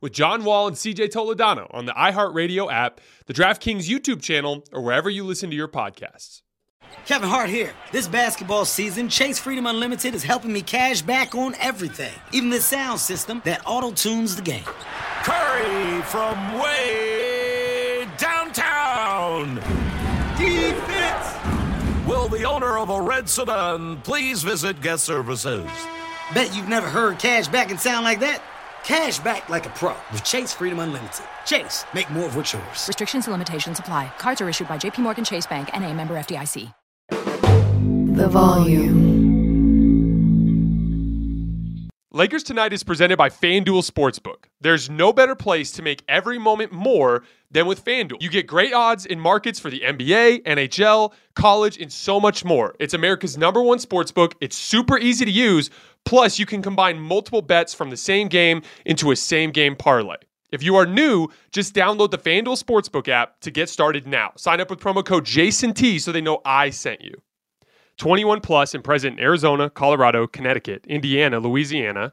with John Wall and CJ Toledano on the iHeartRadio app, the DraftKings YouTube channel, or wherever you listen to your podcasts. Kevin Hart here. This basketball season, Chase Freedom Unlimited is helping me cash back on everything, even the sound system that auto tunes the game. Curry from way downtown. Defense. Will the owner of a red sedan please visit guest services? Bet you've never heard cash back and sound like that. Cash back like a pro with Chase Freedom Unlimited. Chase, make more of what's yours. Restrictions and limitations apply. Cards are issued by JPMorgan Chase Bank and a member FDIC. The volume. Lakers Tonight is presented by FanDuel Sportsbook. There's no better place to make every moment more than with FanDuel. You get great odds in markets for the NBA, NHL, college, and so much more. It's America's number one sportsbook. It's super easy to use. Plus, you can combine multiple bets from the same game into a same game parlay. If you are new, just download the FanDuel Sportsbook app to get started now. Sign up with promo code JASONT so they know I sent you. 21 plus and present in Arizona, Colorado, Connecticut, Indiana, Louisiana,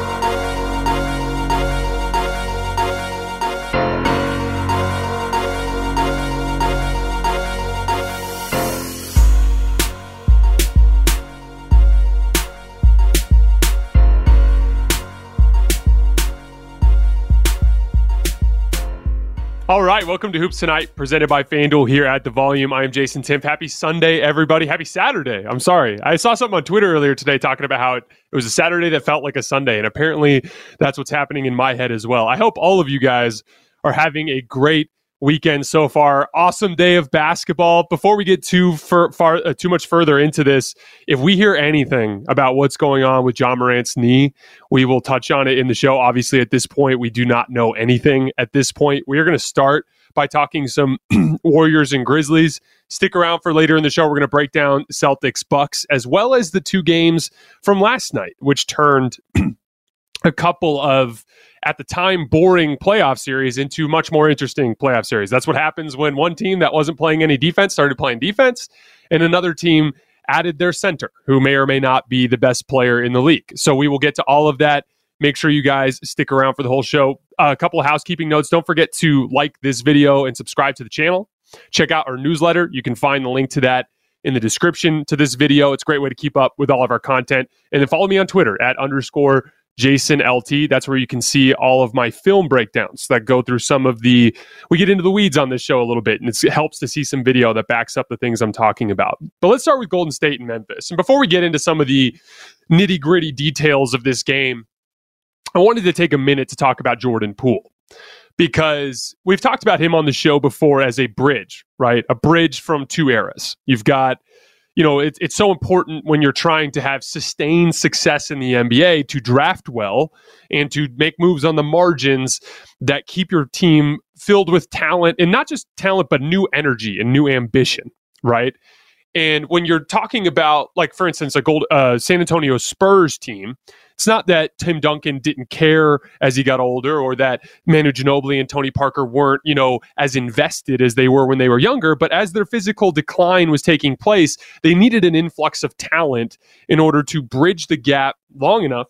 All right, welcome to Hoops Tonight, presented by FanDuel here at the Volume. I am Jason Timpf. Happy Sunday, everybody. Happy Saturday. I'm sorry. I saw something on Twitter earlier today talking about how it, it was a Saturday that felt like a Sunday, and apparently that's what's happening in my head as well. I hope all of you guys are having a great weekend so far. Awesome day of basketball. Before we get too far, far uh, too much further into this, if we hear anything about what's going on with Ja Morant's knee, we will touch on it in the show. Obviously, at this point, we do not know anything. At this point, we are going to start by talking some Warriors and Grizzlies. Stick around for later in the show. We're going to break down Celtics Bucks as well as the two games from last night, which turned a couple of at the time boring playoff series into much more interesting playoff series. That's what happens when one team that wasn't playing any defense started playing defense and another team added their center who may or may not be the best player in the league. So we will get to all of that. Make sure you guys stick around for the whole show. Uh, a couple of housekeeping notes. Don't forget to like this video and subscribe to the channel. Check out our newsletter. You can find the link to that in the description to this video. It's a great way to keep up with all of our content. And then follow me on Twitter at underscore Jason LT. That's where you can see all of my film breakdowns that go through some of the. We get into the weeds on this show a little bit, and it helps to see some video that backs up the things I'm talking about. But let's start with Golden State and Memphis. And before we get into some of the nitty gritty details of this game, I wanted to take a minute to talk about Jordan Poole because we've talked about him on the show before as a bridge, right? A bridge from two eras. You've got you know, it, it's so important when you're trying to have sustained success in the NBA to draft well and to make moves on the margins that keep your team filled with talent and not just talent, but new energy and new ambition, right? And when you're talking about, like, for instance, a gold uh, San Antonio Spurs team, it's not that Tim Duncan didn't care as he got older or that Manu Ginobili and Tony Parker weren't, you know, as invested as they were when they were younger, but as their physical decline was taking place, they needed an influx of talent in order to bridge the gap long enough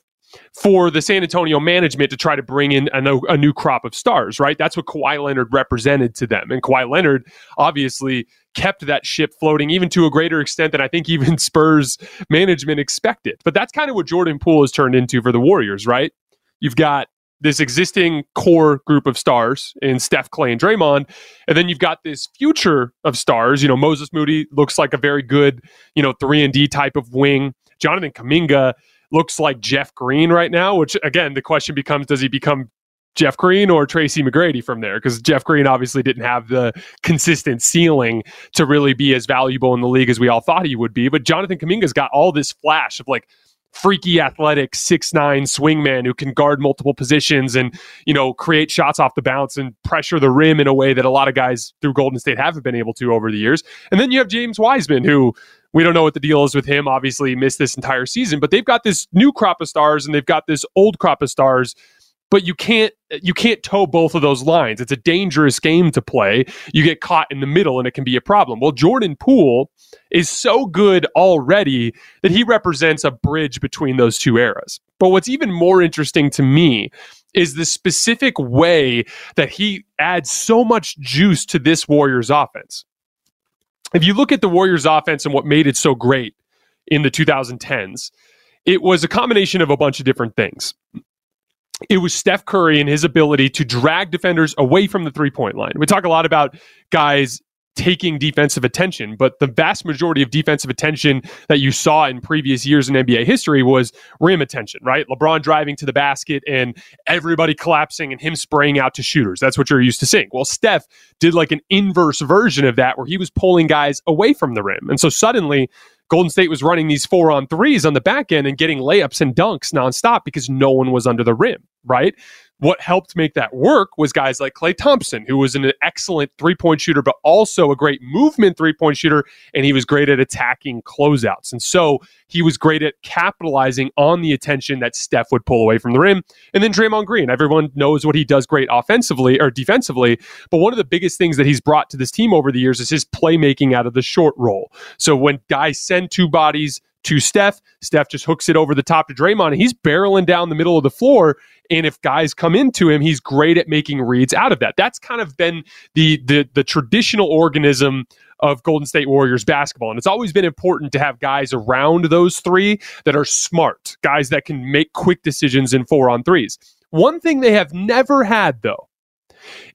for the San Antonio management to try to bring in a, a, new crop of stars, right? That's what Kawhi Leonard represented to them. And Kawhi Leonard obviously kept that ship floating even to a greater extent than I think even Spurs management expected. But that's kind of what Jordan Poole has turned into for the Warriors, right? You've got this existing core group of stars in Steph, Klay, and Draymond. And then you've got this future of stars. You know, Moses Moody looks like a very good, you know, 3 and D type of wing. Jonathan Kuminga looks like Jeff Green right now, which again, the question becomes does he become Jeff Green or Tracy McGrady from there because Jeff Green obviously didn't have the consistent ceiling to really be as valuable in the league as we all thought he would be. But Jonathan Kuminga's got all this flash of like freaky athletic six nine swingman who can guard multiple positions and you know create shots off the bounce and pressure the rim in a way that a lot of guys through Golden State haven't been able to over the years. And then you have James Wiseman who we don't know what the deal is with him. Obviously, missed this entire season, but they've got this new crop of stars and they've got this old crop of stars. But you can't you can't toe both of those lines. It's a dangerous game to play. You get caught in the middle, and it can be a problem. Well, Jordan Poole is so good already that he represents a bridge between those two eras. But what's even more interesting to me is the specific way that he adds so much juice to this Warriors offense if you look at the Warriors offense and what made it so great in the 2010s, it was a combination of a bunch of different things. It was Steph Curry and his ability to drag defenders away from the three point line. We talk a lot about guys taking defensive attention, but the vast majority of defensive attention that you saw in previous years in NBA history was rim attention, right? LeBron driving to the basket and everybody collapsing and him spraying out to shooters. That's what you're used to seeing. Well, Steph did like an inverse version of that where he was pulling guys away from the rim. And so suddenly Golden State was running these four on threes on the back end and getting layups and dunks nonstop because no one was under the rim, right? What helped make that work was guys like Klay Thompson, who was an excellent three point shooter, but also a great movement three point shooter. And he was great at attacking closeouts. And so he was great at capitalizing on the attention that Steph would pull away from the rim. And then Draymond Green, everyone knows what he does great offensively or defensively. But one of the biggest things that he's brought to this team over the years is his playmaking out of the short roll. So when guys send two bodies, to Steph. Steph just hooks it over the top to Draymond, and he's barreling down the middle of the floor. And if guys come into him, he's great at making reads out of that. That's kind of been the the the traditional organism of Golden State Warriors basketball. And it's always been important to have guys around those three that are smart, guys that can make quick decisions in four on threes. One thing they have never had, though,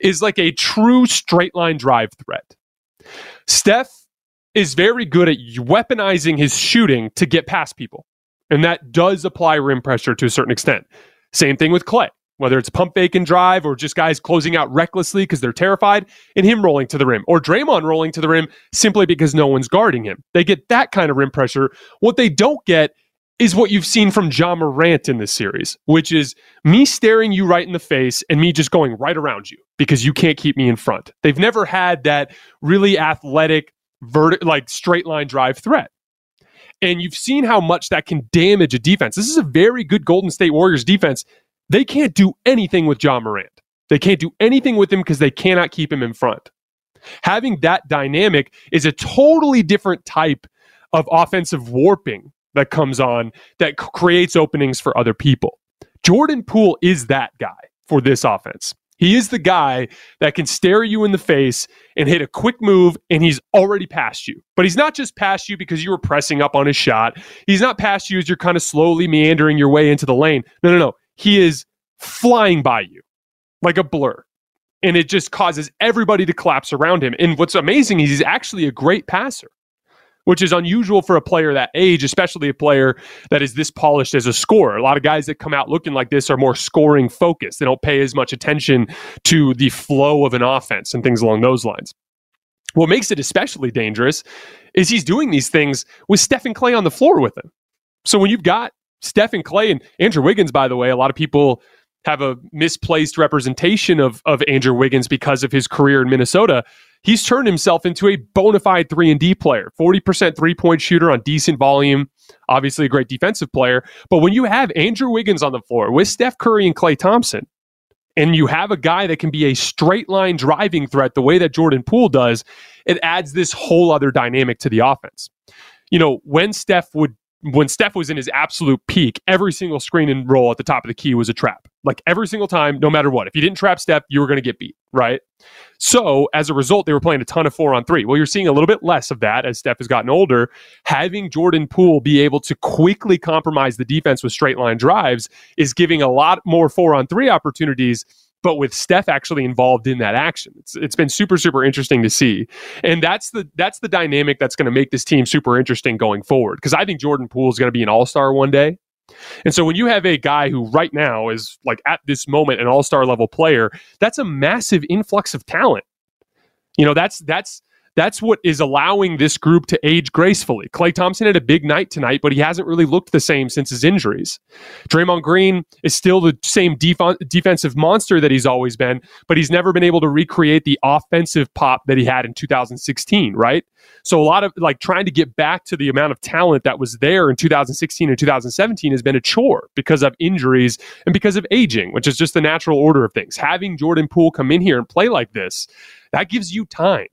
is like a true straight line drive threat. Steph is very good at weaponizing his shooting to get past people. And that does apply rim pressure to a certain extent. Same thing with Klay, whether it's pump fake and drive or just guys closing out recklessly because they're terrified and him rolling to the rim or Draymond rolling to the rim simply because no one's guarding him. They get that kind of rim pressure. What they don't get is what you've seen from Ja Morant in this series, which is me staring you right in the face and me just going right around you because you can't keep me in front. They've never had that really athletic, vert- like straight line drive threat. And you've seen how much that can damage a defense. This is a very good Golden State Warriors defense. They can't do anything with Ja Morant. They can't do anything with him because they cannot keep him in front. Having that dynamic is a totally different type of offensive warping that comes on that creates openings for other people. Jordan Poole is that guy for this offense. He is the guy that can stare you in the face and hit a quick move, and he's already past you. But he's not just past you because you were pressing up on his shot. He's not past you as you're kind of slowly meandering your way into the lane. No, no, no. He is flying by you like a blur. And it just causes everybody to collapse around him. And what's amazing is he's actually a great passer which is unusual for a player that age, especially a player that is this polished as a scorer. A lot of guys that come out looking like this are more scoring focused. They don't pay as much attention to the flow of an offense and things along those lines. What makes it especially dangerous is he's doing these things with Stephen Klay on the floor with him. So when you've got Stephen Klay and Andrew Wiggins, by the way, a lot of people have a misplaced representation of, of Andrew Wiggins because of his career in Minnesota he's turned himself into a bona fide 3 and D player. 40% three-point shooter on decent volume, obviously a great defensive player, but when you have Andrew Wiggins on the floor with Steph Curry and Klay Thompson, and you have a guy that can be a straight line driving threat the way that Jordan Poole does, it adds this whole other dynamic to the offense. You know, when Steph would when Steph was in his absolute peak, every single screen and roll at the top of the key was a trap. Like every single time, no matter what. If you didn't trap Steph, you were going to get beat, right? So as a result, they were playing a ton of four on three. Well, you're seeing a little bit less of that as Steph has gotten older. Having Jordan Poole be able to quickly compromise the defense with straight line drives is giving a lot more four on three opportunities but with Steph actually involved in that action. It's, it's been super super interesting to see, and that's the that's the dynamic that's going to make this team super interesting going forward. Because I think Jordan Poole is going to be an All Star one day. And so when you have a guy who right now is like at this moment an all-star level player, that's a massive influx of talent. You know, that's that's that's what is allowing this group to age gracefully. Klay Thompson had a big night tonight, but he hasn't really looked the same since his injuries. Draymond Green is still the same def- defensive monster that he's always been, but he's never been able to recreate the offensive pop that he had in 2016, right? So a lot of like trying to get back to the amount of talent that was there in 2016 and 2017 has been a chore because of injuries and because of aging, which is just the natural order of things. Having Jordan Poole come in here and play like this, that gives you time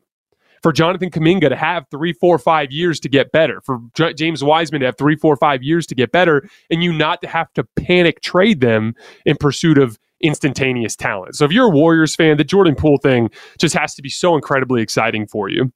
for Jonathan Kuminga to have three, four, five years to get better, for J- James Wiseman to have three, four, five years to get better, and you not to have to panic trade them in pursuit of instantaneous talent. So if you're a Warriors fan, the Jordan Poole thing just has to be so incredibly exciting for you.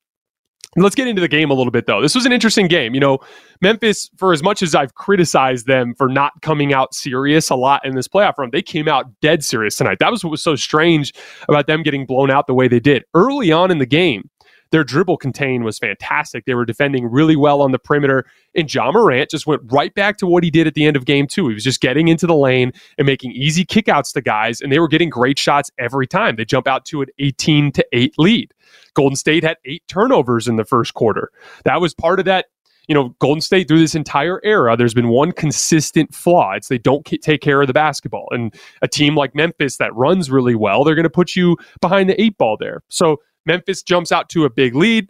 Let's get into the game a little bit, though. This was an interesting game. You know, Memphis, for as much as I've criticized them for not coming out serious a lot in this playoff run, they came out dead serious tonight. That was what was so strange about them getting blown out the way they did. Early on in the game, their dribble contain was fantastic. They were defending really well on the perimeter. And Ja Morant just went right back to what he did at the end of game two. He was just getting into the lane and making easy kickouts to guys, and they were getting great shots every time. They jump out to an 18 to 8 lead. Golden State had eight turnovers in the first quarter. That was part of that you know, Golden State through this entire era, there's been one consistent flaw. It's they don't take care of the basketball. And a team like Memphis that runs really well, they're going to put you behind the eight ball there. So Memphis jumps out to a big lead.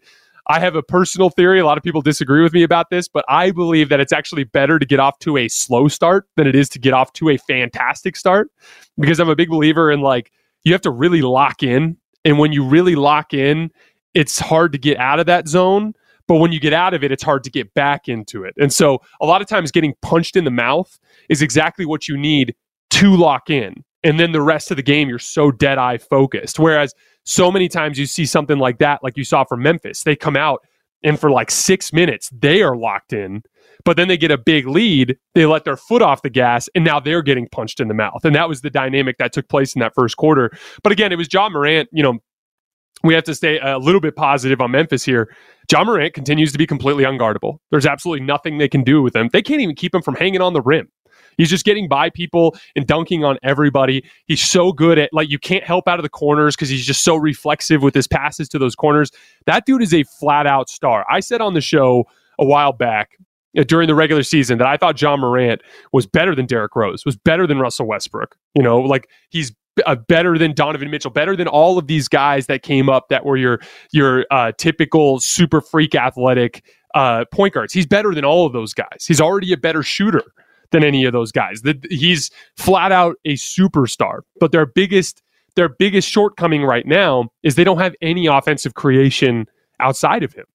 I have a personal theory. A lot of people disagree with me about this, but I believe that it's actually better to get off to a slow start than it is to get off to a fantastic start because I'm a big believer in like you have to really lock in. And when you really lock in, it's hard to get out of that zone. But when you get out of it, it's hard to get back into it. And so a lot of times getting punched in the mouth is exactly what you need to lock in. And then the rest of the game, you're so dead eye focused. Whereas so many times you see something like that, like you saw from Memphis. They come out and for like six minutes, they are locked in. But then they get a big lead, they let their foot off the gas, and now they're getting punched in the mouth. And that was the dynamic that took place in that first quarter. But again, it was Ja Morant, you know, we have to stay a little bit positive on Memphis here. Ja Morant continues to be completely unguardable. There's absolutely nothing they can do with him. They can't even keep him from hanging on the rim. He's just getting by people and dunking on everybody. He's so good at like you can't help out of the corners because he's just so reflexive with his passes to those corners. That dude is a flat out star. I said on the show a while back uh, during the regular season that I thought Ja Morant was better than Derrick Rose, was better than Russell Westbrook. You know, like he's uh, better than Donovan Mitchell, better than all of these guys that came up that were your your uh, typical super freak athletic uh, point guards. He's better than all of those guys. He's already a better shooter than any of those guys. The, he's flat out a superstar. But their biggest their biggest shortcoming right now is they don't have any offensive creation outside of him.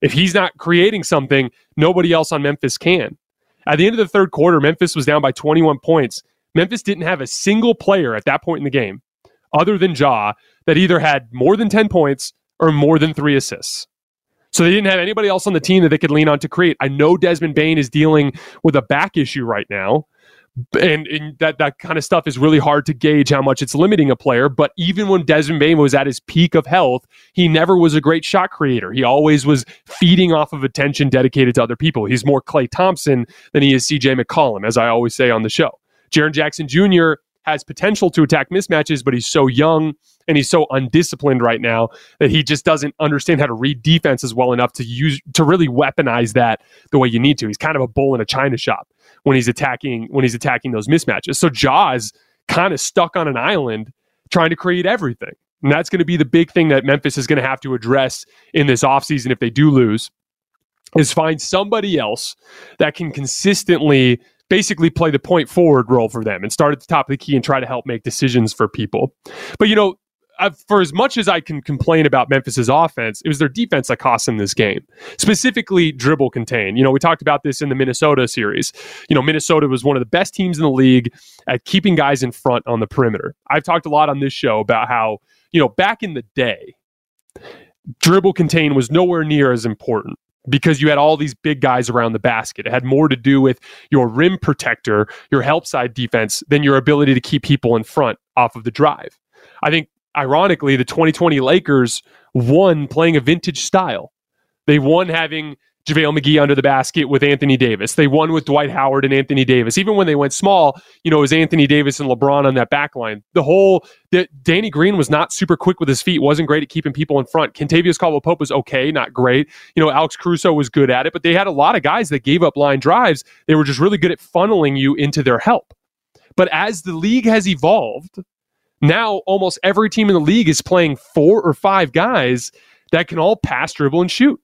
If he's not creating something, nobody else on Memphis can. At the end of the third quarter, Memphis was down by 21 points. Memphis didn't have a single player at that point in the game other than Ja that either had more than 10 points or more than three assists. So they didn't have anybody else on the team that they could lean on to create. I know Desmond Bane is dealing with a back issue right now. And, and, that that kind of stuff is really hard to gauge how much it's limiting a player. But even when Desmond Bane was at his peak of health, he never was a great shot creator. He always was feeding off of attention dedicated to other people. He's more Klay Thompson than he is CJ McCollum, as I always say on the show. Jaren Jackson Jr. has potential to attack mismatches, but he's so young and he's so undisciplined right now that he just doesn't understand how to read defenses well enough to use to really weaponize that the way you need to. He's kind of a bull in a china shop when he's attacking when he's attacking those mismatches. So Ja's kind of stuck on an island trying to create everything. And that's going to be the big thing that Memphis is going to have to address in this offseason if they do lose is find somebody else that can consistently basically play the point forward role for them and start at the top of the key and try to help make decisions for people. But you know, for as much as I can complain about Memphis's offense, it was their defense that cost them this game. Specifically, dribble contain. You know, we talked about this in the Minnesota series. You know, Minnesota was one of the best teams in the league at keeping guys in front on the perimeter. I've talked a lot on this show about how, you know, back in the day, dribble contain was nowhere near as important because you had all these big guys around the basket. It had more to do with your rim protector, your help side defense, than your ability to keep people in front off of the drive. I think ironically, the 2020 Lakers won playing a vintage style. They won having JaVale McGee under the basket with Anthony Davis. They won with Dwight Howard and Anthony Davis. Even when they went small, you know, it was Anthony Davis and LeBron on that back line. The whole that Danny Green was not super quick with his feet, wasn't great at keeping people in front. Kentavious Caldwell Pope was okay, not great. You know, Alex Caruso was good at it, but they had a lot of guys that gave up line drives. They were just really good at funneling you into their help. But as the league has evolved, now almost every team in the league is playing four or five guys that can all pass, dribble, and shoot.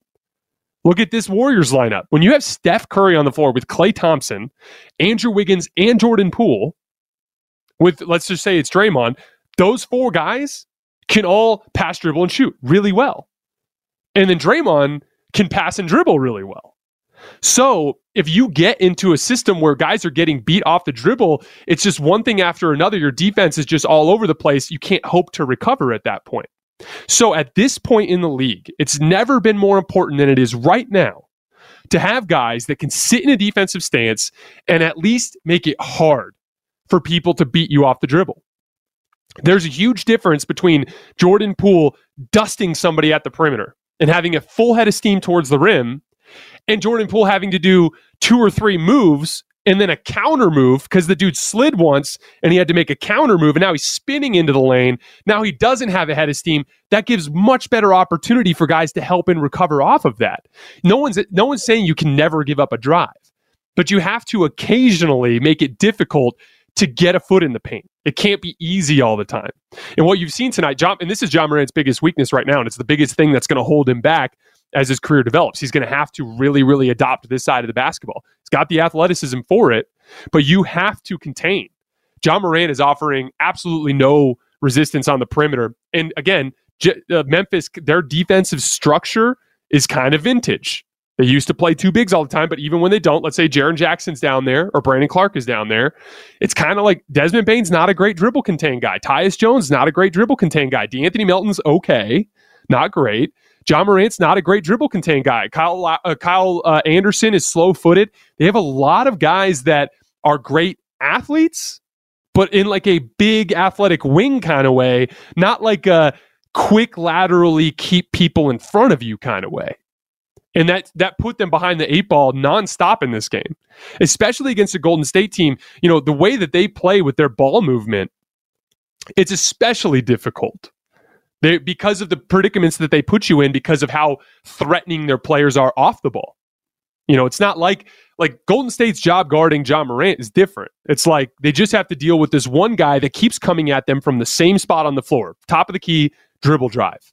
Look at this Warriors lineup. When you have Steph Curry on the floor with Klay Thompson, Andrew Wiggins, and Jordan Poole, with let's just say it's Draymond, those four guys can all pass, dribble, and shoot really well. And then Draymond can pass and dribble really well. So if you get into a system where guys are getting beat off the dribble, it's just one thing after another. Your defense is just all over the place. You can't hope to recover at that point. So at this point in the league, it's never been more important than it is right now to have guys that can sit in a defensive stance and at least make it hard for people to beat you off the dribble. There's a huge difference between Jordan Poole dusting somebody at the perimeter and having a full head of steam towards the rim and Jordan Poole having to do two or three moves and then a counter move because the dude slid once and he had to make a counter move and now he's spinning into the lane. Now he doesn't have a head of steam. That gives much better opportunity for guys to help and recover off of that. No one's no one's saying you can never give up a drive, but you have to occasionally make it difficult to get a foot in the paint. It can't be easy all the time. And what you've seen tonight, John, and this is Ja Morant's biggest weakness right now, and it's the biggest thing that's going to hold him back as his career develops. He's going to have to really, really adopt this side of the basketball. He's got the athleticism for it, but you have to contain. Ja Morant is offering absolutely no resistance on the perimeter. And again, J- uh, Memphis, their defensive structure is kind of vintage. They used to play two bigs all the time, but even when they don't, let's say Jaren Jackson's down there or Brandon Clarke is down there, it's kind of like Desmond Bane's not a great dribble contain guy. Tyus Jones not a great dribble contain guy. De'Anthony Melton's okay, not great. Ja Morant's not a great dribble contain guy. Kyle uh, Kyle uh, Anderson is slow footed. They have a lot of guys that are great athletes, but in like a big athletic wing kind of way, not like a quick laterally keep people in front of you kind of way. And that that put them behind the eight ball nonstop in this game, especially against a Golden State team. You know the way that they play with their ball movement, it's especially difficult they, because of the predicaments that they put you in because of how threatening their players are off the ball. You know, it's not like like Golden State's job guarding Ja Morant is different. It's like they just have to deal with this one guy that keeps coming at them from the same spot on the floor, top of the key, dribble drive.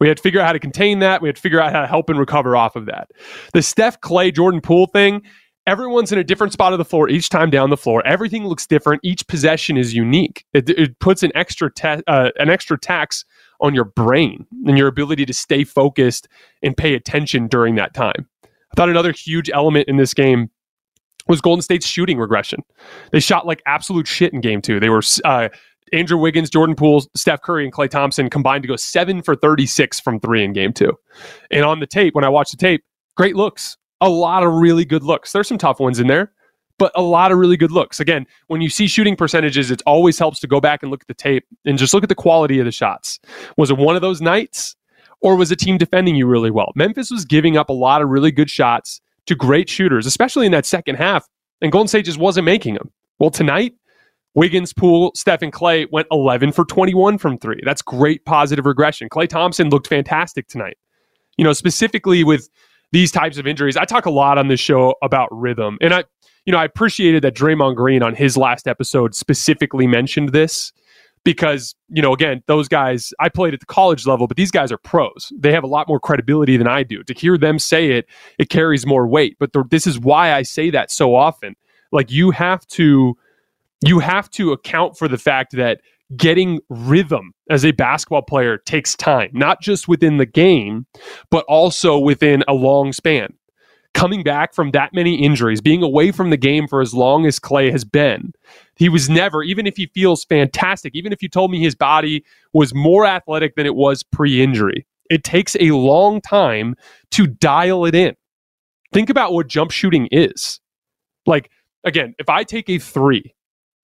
We had to figure out how to contain that. We had to figure out how to help and recover off of that. The Steph Klay Jordan Poole thing, everyone's in a different spot of the floor each time down the floor. Everything looks different. Each possession is unique. It, it puts an extra te- uh, an extra tax on your brain and your ability to stay focused and pay attention during that time. I thought another huge element in this game was Golden State's shooting regression. They shot like absolute shit in game two. They were uh, Andrew Wiggins, Jordan Poole, Steph Curry, and Klay Thompson combined to go seven for 36 from three in game two. And on the tape, when I watched the tape, great looks. A lot of really good looks. There's some tough ones in there, but a lot of really good looks. Again, when you see shooting percentages, it always helps to go back and look at the tape and just look at the quality of the shots. Was it one of those nights or was a team defending you really well? Memphis was giving up a lot of really good shots to great shooters, especially in that second half, and Golden State just wasn't making them. Well, tonight, Wiggins, Poole, Stephen Klay went 11 for 21 from three. That's great positive regression. Klay Thompson looked fantastic tonight. You know, specifically with these types of injuries, I talk a lot on this show about rhythm. And I, you know, I appreciated that Draymond Green on his last episode specifically mentioned this because, you know, again, those guys, I played at the college level, but these guys are pros. They have a lot more credibility than I do. To hear them say it, it carries more weight. But this is why I say that so often. Like, you have to you have to account for the fact that getting rhythm as a basketball player takes time, not just within the game, but also within a long span. Coming back from that many injuries, being away from the game for as long as Klay has been, he was never, even if he feels fantastic, even if you told me his body was more athletic than it was pre injury, it takes a long time to dial it in. Think about what jump shooting is. Like, again, if I take a three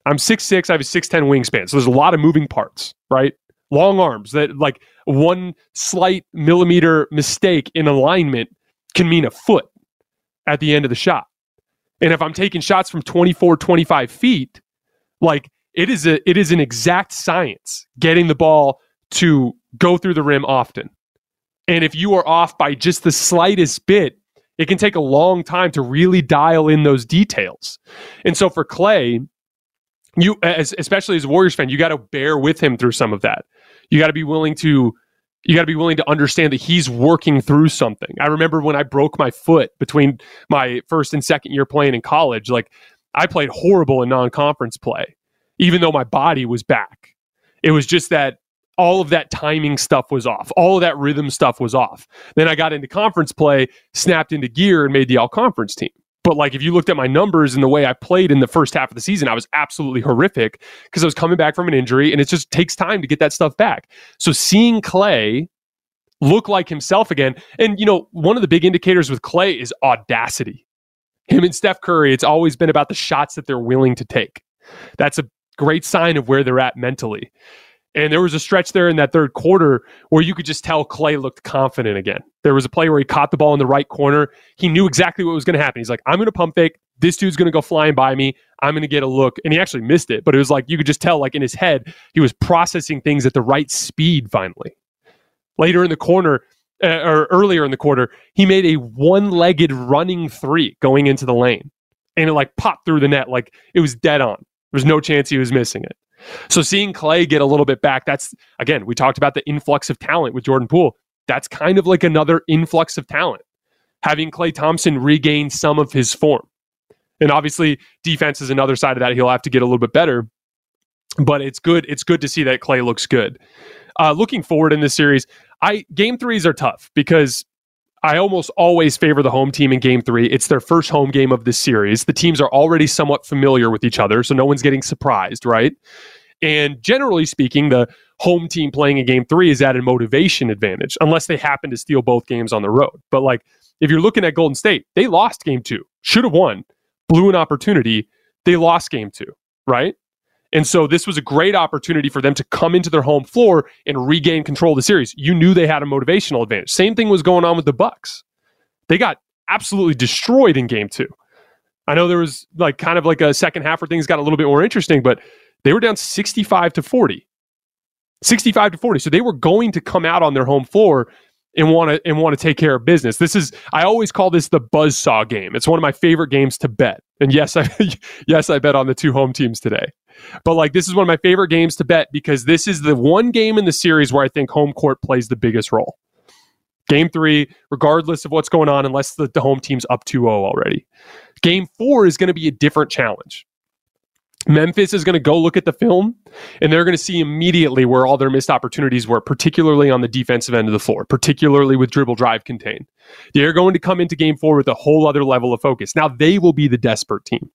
I'm 6'6, I have a 6'10 wingspan. So there's a lot of moving parts, right? Long arms that like one slight millimeter mistake in alignment can mean a foot at the end of the shot. And if I'm taking shots from 24, 25 feet, like it is a it is an exact science getting the ball to go through the rim often. And if you are off by just the slightest bit, it can take a long time to really dial in those details. And so for Klay, you as, especially as a Warriors fan, you got to bear with him through some of that. You got to be willing to you got to be willing to understand that he's working through something. I remember when I broke my foot between my first and second year playing in college, like I played horrible in non-conference play even though my body was back. It was just that all of that timing stuff was off. All of that rhythm stuff was off. Then I got into conference play, snapped into gear and made the all conference team. But like if you looked at my numbers and the way I played in the first half of the season, I was absolutely horrific because I was coming back from an injury and it just takes time to get that stuff back. So seeing Klay look like himself again, and you know, one of the big indicators with Klay is audacity. Him and Steph Curry, it's always been about the shots that they're willing to take. That's a great sign of where they're at mentally. And there was a stretch there in that third quarter where you could just tell Klay looked confident again. There was a play where he caught the ball in the right corner. He knew exactly what was going to happen. He's like, I'm going to pump fake. This dude's going to go flying by me. I'm going to get a look. And he actually missed it, but it was like you could just tell, like in his head, he was processing things at the right speed finally. Later in the corner, uh, or earlier in the quarter, he made a one legged running three going into the lane. And it like popped through the net like it was dead on. There was no chance he was missing it. So seeing Klay get a little bit back, that's again, we talked about the influx of talent with Jordan Poole. That's kind of like another influx of talent. Having Klay Thompson regain some of his form. And obviously, defense is another side of that. He'll have to get a little bit better. But it's good. It's good to see that Klay looks good. Uh, looking forward in this series, I game threes are tough because I almost always favor the home team in game three. It's their first home game of this series. The teams are already somewhat familiar with each other, so no one's getting surprised, right? And generally speaking, the home team playing in game three is at a motivation advantage, unless they happen to steal both games on the road. But like, if you're looking at Golden State, they lost game two, should have won, blew an opportunity. They lost game two, right? And so this was a great opportunity for them to come into their home floor and regain control of the series. You knew they had a motivational advantage. Same thing was going on with the Bucks. They got absolutely destroyed in game 2. I know there was like kind of like a second half where things got a little bit more interesting, but they were down 65 to 40. 65 to 40. So they were going to come out on their home floor and want to and want to take care of business. This is I always call this the buzz saw game. It's one of my favorite games to bet. And yes, I yes, I bet on the two home teams today. But like this is one of my favorite games to bet because this is the one game in the series where I think home court plays the biggest role. Game three, regardless of what's going on, unless the, the home team's up 2 0 already. Game four is going to be a different challenge. Memphis is going to go look at the film and they're going to see immediately where all their missed opportunities were, particularly on the defensive end of the floor, particularly with dribble drive contain. They're going to come into game four with a whole other level of focus. Now they will be the desperate team.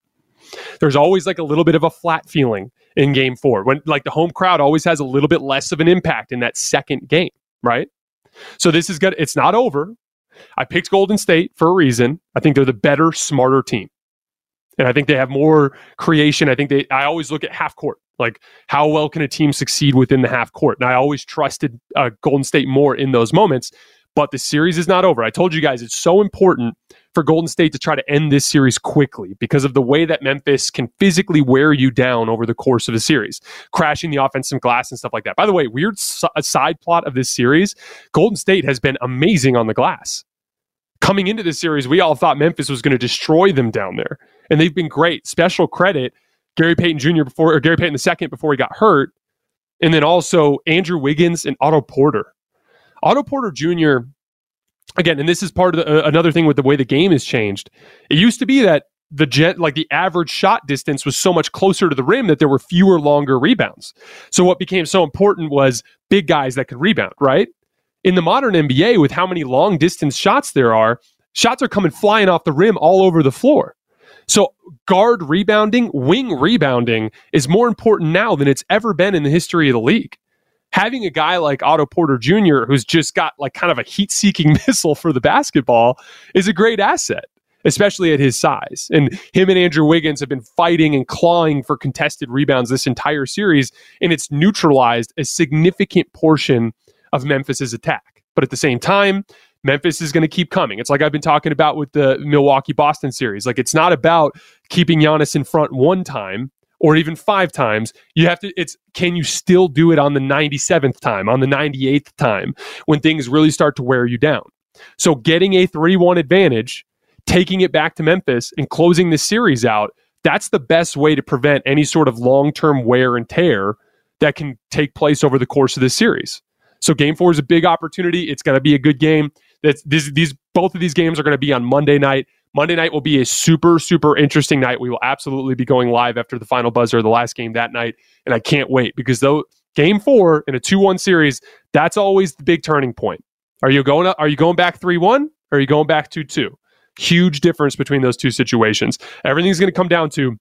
There's always like a little bit of a flat feeling in game four when like the home crowd always has a little bit less of an impact in that second game, right? So this is good. It's not over. I picked Golden State for a reason. I think they're the better, smarter team. And I think they have more creation. I think they, I always look at half court. Like, how well can a team succeed within the half court? And I always trusted uh, Golden State more in those moments. But the series is not over. I told you guys it's so important for Golden State to try to end this series quickly because of the way that Memphis can physically wear you down over the course of a series, crashing the offensive glass and stuff like that. By the way, weird side plot of this series Golden State has been amazing on the glass. Coming into this series, we all thought Memphis was going to destroy them down there, and they've been great. Special credit Gary Payton Jr. before or Gary Payton the second before he got hurt, and then also Andrew Wiggins and Otto Porter. Otto Porter Jr. Again, and this is part of the, uh, another thing with the way the game has changed. It used to be that the jet like the average shot distance was so much closer to the rim that there were fewer longer rebounds. So what became so important was big guys that could rebound, right? In the modern NBA with how many long distance shots there are, shots are coming flying off the rim all over the floor. So guard rebounding, wing rebounding is more important now than it's ever been in the history of the league. Having a guy like Otto Porter Jr., who's just got like kind of a heat seeking missile for the basketball, is a great asset, especially at his size. And him and Andrew Wiggins have been fighting and clawing for contested rebounds this entire series, and it's neutralized a significant portion of Memphis's attack. But at the same time, Memphis is going to keep coming. It's like I've been talking about with the Milwaukee Boston series. Like it's not about keeping Giannis in front one time or even five times. You have to, it's can you still do it on the 97th time, on the 98th time when things really start to wear you down? So getting a 3 1 advantage, taking it back to Memphis and closing the series out, that's the best way to prevent any sort of long term wear and tear that can take place over the course of this series. So game four is a big opportunity. It's going to be a good game. That's these both of these games are going to be on Monday night. Monday night will be a super super interesting night. We will absolutely be going live after the final buzzer, the last game that night, and I can't wait because though game four in a two one series, that's always the big turning point. Are you going? Are you going back three one? Or are you going back two two? Huge difference between those two situations. Everything's going to come down to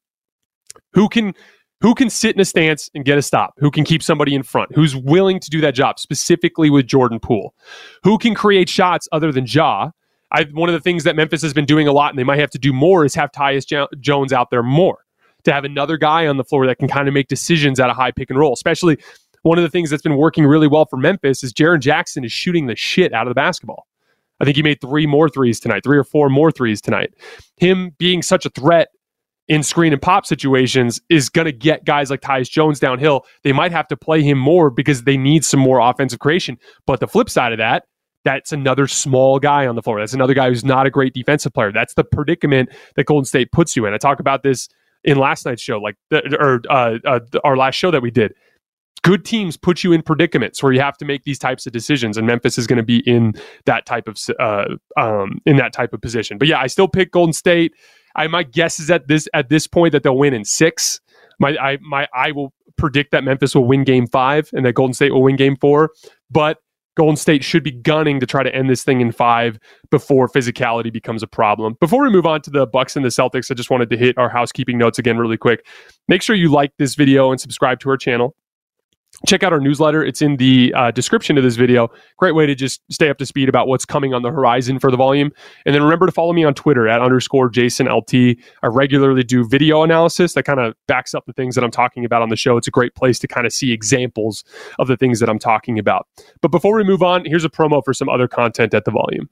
who can who can sit in a stance and get a stop? Who can keep somebody in front? Who's willing to do that job, specifically with Jordan Poole? Who can create shots other than Ja? I, one of the things that Memphis has been doing a lot, and they might have to do more, is have Tyus Jones out there more to have another guy on the floor that can kind of make decisions at a high pick and roll. Especially one of the things that's been working really well for Memphis is Jaren Jackson is shooting the shit out of the basketball. I think he made three more threes tonight, three or four more threes tonight. Him being such a threat in screen and pop situations is going to get guys like Tyus Jones downhill. They might have to play him more because they need some more offensive creation. But the flip side of that, that's another small guy on the floor. That's another guy who's not a great defensive player. That's the predicament that Golden State puts you in. I talk about this in last night's show, like the, or uh, uh, our last show that we did. Good teams put you in predicaments where you have to make these types of decisions, and Memphis is going to be in that type of uh, um, in that type of position. But yeah, I still pick Golden State. I my guess is at this at this point that they'll win in six. My I my I will predict that Memphis will win game five and that Golden State will win game four. But Golden State should be gunning to try to end this thing in five before physicality becomes a problem. Before we move on to the Bucks and the Celtics, I just wanted to hit our housekeeping notes again really quick. Make sure you like this video and subscribe to our channel check out our newsletter. It's in the uh, description of this video. Great way to just stay up to speed about what's coming on the horizon for the volume. And then remember to follow me on Twitter at underscore Jason LT. I regularly do video analysis that kind of backs up the things that I'm talking about on the show. It's a great place to kind of see examples of the things that I'm talking about. But before we move on, here's a promo for some other content at the volume.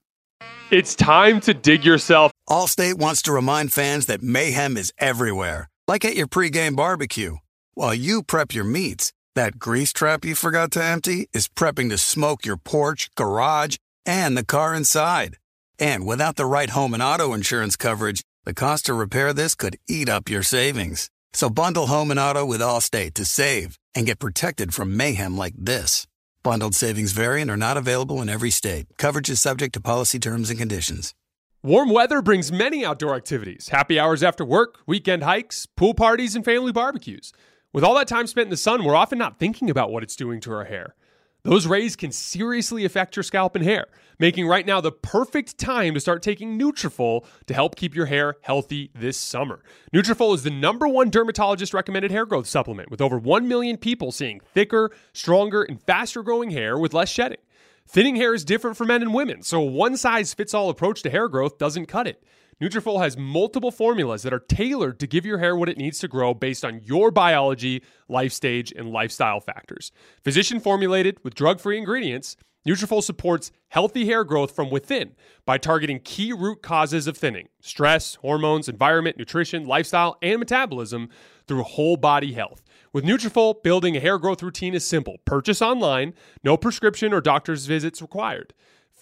It's time to dig yourself. Allstate wants to remind fans that mayhem is everywhere, like at your pregame barbecue. While you prep your meats, that grease trap you forgot to empty is prepping to smoke your porch, garage, and the car inside. And without the right home and auto insurance coverage, the cost to repair this could eat up your savings. So bundle home and auto with Allstate to save and get protected from mayhem like this. Bundled savings variant are not available in every state. Coverage is subject to policy terms and conditions. Warm weather brings many outdoor activities happy hours after work, weekend hikes, pool parties, and family barbecues. With all that time spent in the sun, we're often not thinking about what it's doing to our hair. those rays can seriously affect your scalp and hair, making right now the perfect time to start taking Nutrafol to help keep your hair healthy this summer. Nutrafol is the number one dermatologist recommended hair growth supplement with over 1 million people seeing thicker, stronger, and faster growing hair with less shedding. Thinning hair is different for men and women, so a one size fits all approach to hair growth doesn't cut it. Nutrafol has multiple formulas that are tailored to give your hair what it needs to grow based on your biology, life stage, and lifestyle factors. Physician formulated with drug-free ingredients, Nutrafol supports healthy hair growth from within by targeting key root causes of thinning: stress, hormones, environment, nutrition, lifestyle, and metabolism through whole body health. With Nutrafol, building a hair growth routine is simple. Purchase online, no prescription or doctor's visits required.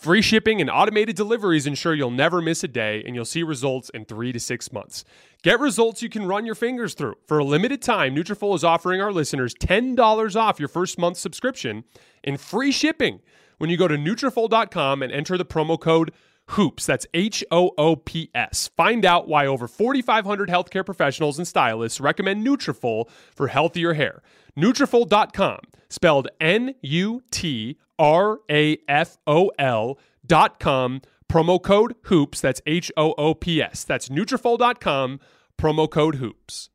Free shipping and automated deliveries ensure you'll never miss a day and you'll see results in 3 to 6 months. Get results you can run your fingers through. For a limited time, Nutrafol is offering our listeners $10 off your first month subscription and free shipping when you go to Nutrafol.com and enter the promo code HOOPS. That's H O O P S. Find out why over 4,500 healthcare professionals and stylists recommend Nutrafol for healthier hair. Nutrafol.com, spelled N U T R A F O L dot com, promo code HOOPS. That's H O O P S. That's Nutrafol.com, promo code HOOPS.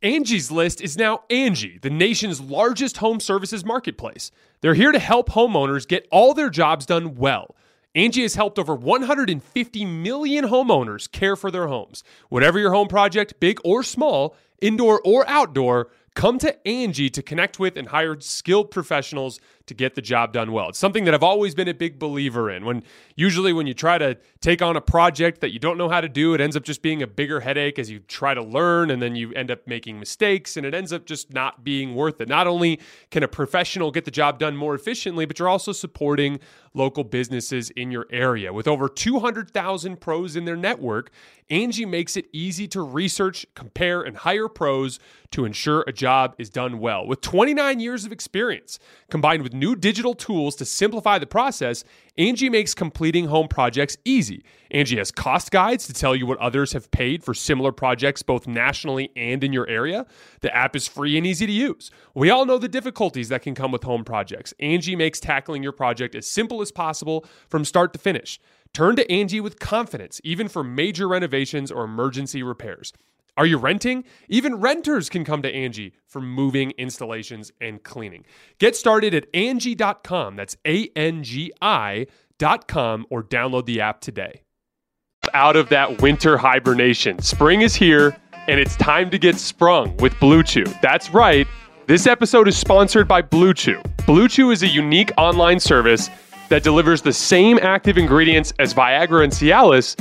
Angie's List is now Angie, the nation's largest home services marketplace. They're here to help homeowners get all their jobs done well. Angie has helped over 150 million homeowners care for their homes. Whatever your home project, big or small, indoor or outdoor, come to Angie to connect with and hire skilled professionals to get the job done well. It's something that I've always been a big believer in. When usually when you try to take on a project that you don't know how to do, it ends up just being a bigger headache as you try to learn and then you end up making mistakes and it ends up just not being worth it. Not only can a professional get the job done more efficiently, but you're also supporting local businesses in your area. With over 200,000 pros in their network, Angie makes it easy to research, compare, and hire pros to ensure a job is done well. With 29 years of experience, combined with new digital tools to simplify the process, Angie makes completing home projects easy. Angie has cost guides to tell you what others have paid for similar projects both nationally and in your area. The app is free and easy to use. We all know the difficulties that can come with home projects. Angie makes tackling your project as simple as possible from start to finish. Turn to Angie with confidence, even for major renovations or emergency repairs. Are you renting? Even renters can come to Angie for moving, installations, and cleaning. Get started at Angie.com. That's A N G I.com or download the app today. Out of that winter hibernation, spring is here and it's time to get sprung with Blue Chew. That's right. This episode is sponsored by Blue Chew. Blue Chew is a unique online service that delivers the same active ingredients as Viagra and Cialis,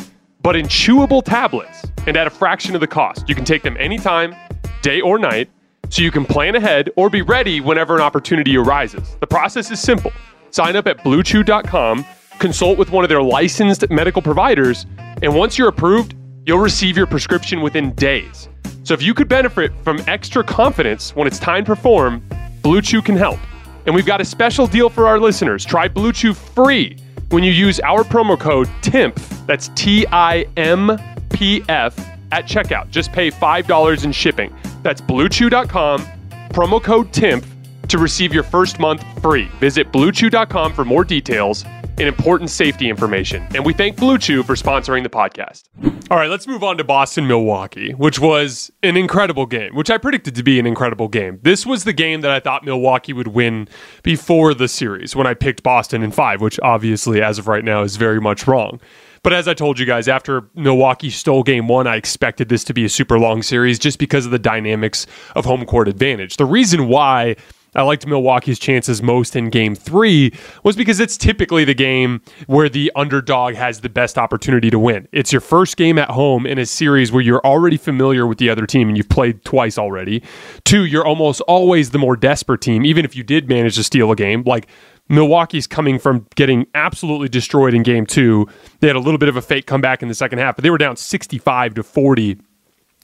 but in chewable tablets and at a fraction of the cost. You can take them anytime, day or night, so you can plan ahead or be ready whenever an opportunity arises. The process is simple. Sign up at bluechew.com, consult with one of their licensed medical providers, and once you're approved, you'll receive your prescription within days. So if you could benefit from extra confidence when it's time to perform, Blue Chew can help. And we've got a special deal for our listeners. Try Blue Chew free when you use our promo code TIMPF. That's T I M P F at checkout. Just pay $5 in shipping. That's bluechew.com, promo code TIMPF to receive your first month free. Visit bluechew.com for more details and important safety information. And we thank Blue Chew for sponsoring the podcast. All right, let's move on to Boston Milwaukee, which was an incredible game, which I predicted to be an incredible game. This was the game that I thought Milwaukee would win before the series when I picked Boston in five, which obviously, as of right now, is very much wrong. But as I told you guys, after Milwaukee stole game one, I expected this to be a super long series just because of the dynamics of home court advantage. The reason why I liked Milwaukee's chances most in game three was because it's typically the game where the underdog has the best opportunity to win. It's your first game at home in a series where you're already familiar with the other team and you've played twice already. Two, you're almost always the more desperate team, even if you did manage to steal a game. Like Milwaukee's coming from getting absolutely destroyed in game two. They had a little bit of a fake comeback in the second half, but they were down 65 to 40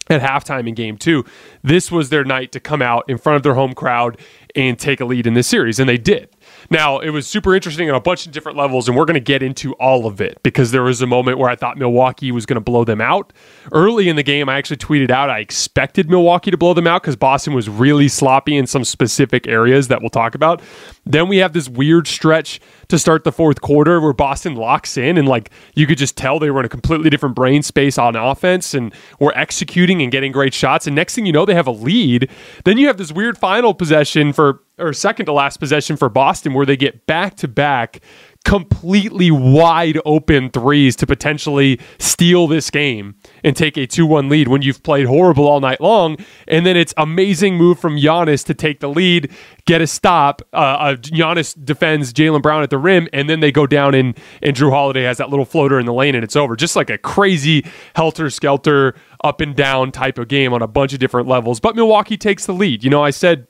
at halftime in game two. This was their night to come out in front of their home crowd and take a lead in this series, and they did. Now, it was super interesting on a bunch of different levels, and we're going to get into all of it because there was a moment where I thought Milwaukee was going to blow them out. Early in the game, I actually tweeted out I expected Milwaukee to blow them out because Boston was really sloppy in some specific areas that we'll talk about. Then we have this weird stretch to start the fourth quarter where Boston locks in, and like you could just tell they were in a completely different brain space on offense and were executing and getting great shots. And next thing you know, they have a lead. Then you have this weird final possession for or second to last possession for Boston where they get back to back completely wide open threes to potentially steal this game and take a 2 1 lead when you've played horrible all night long. And then it's amazing move from Giannis to take the lead, get a stop. Uh, uh, Giannis defends Jaylen Brown at the rim, and then they go down, and, and Jrue Holiday has that little floater in the lane, and it's over. Just like a crazy helter skelter, up and down type of game on a bunch of different levels. But Milwaukee takes the lead. You know, I said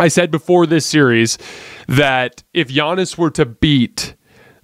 I said before this series that if Giannis were to beat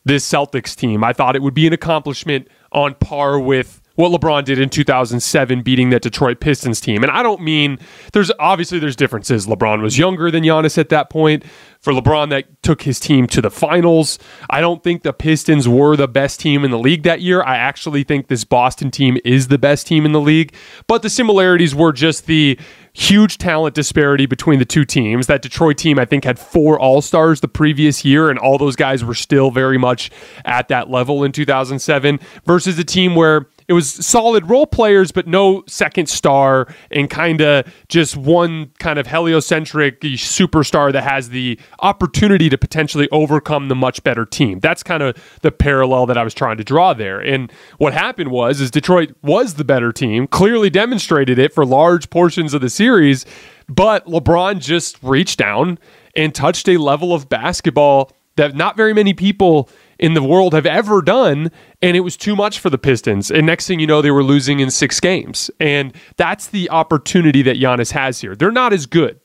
this Celtics team, I thought it would be an accomplishment on par with what LeBron did in 2007 beating that Detroit Pistons team. And I don't mean there's obviously there's differences. LeBron was younger than Giannis at that point. For LeBron that took his team to the finals, I don't think the Pistons were the best team in the league that year. I actually think this Boston team is the best team in the league, but the similarities were just the huge talent disparity between the two teams. That Detroit team, I think, had four All Stars the previous year, and all those guys were still very much at that level in 2007, versus a team where it was solid role players, but no second star, and kind of just one kind of heliocentric superstar that has the opportunity to potentially overcome the much better team. That's kind of the parallel that I was trying to draw there. And what happened was, is Detroit was the better team, clearly demonstrated it for large portions of the series, but LeBron just reached down and touched a level of basketball that not very many people in the world have ever done. And it was too much for the Pistons. And next thing you know, they were losing in six games. And that's the opportunity that Giannis has here. They're not as good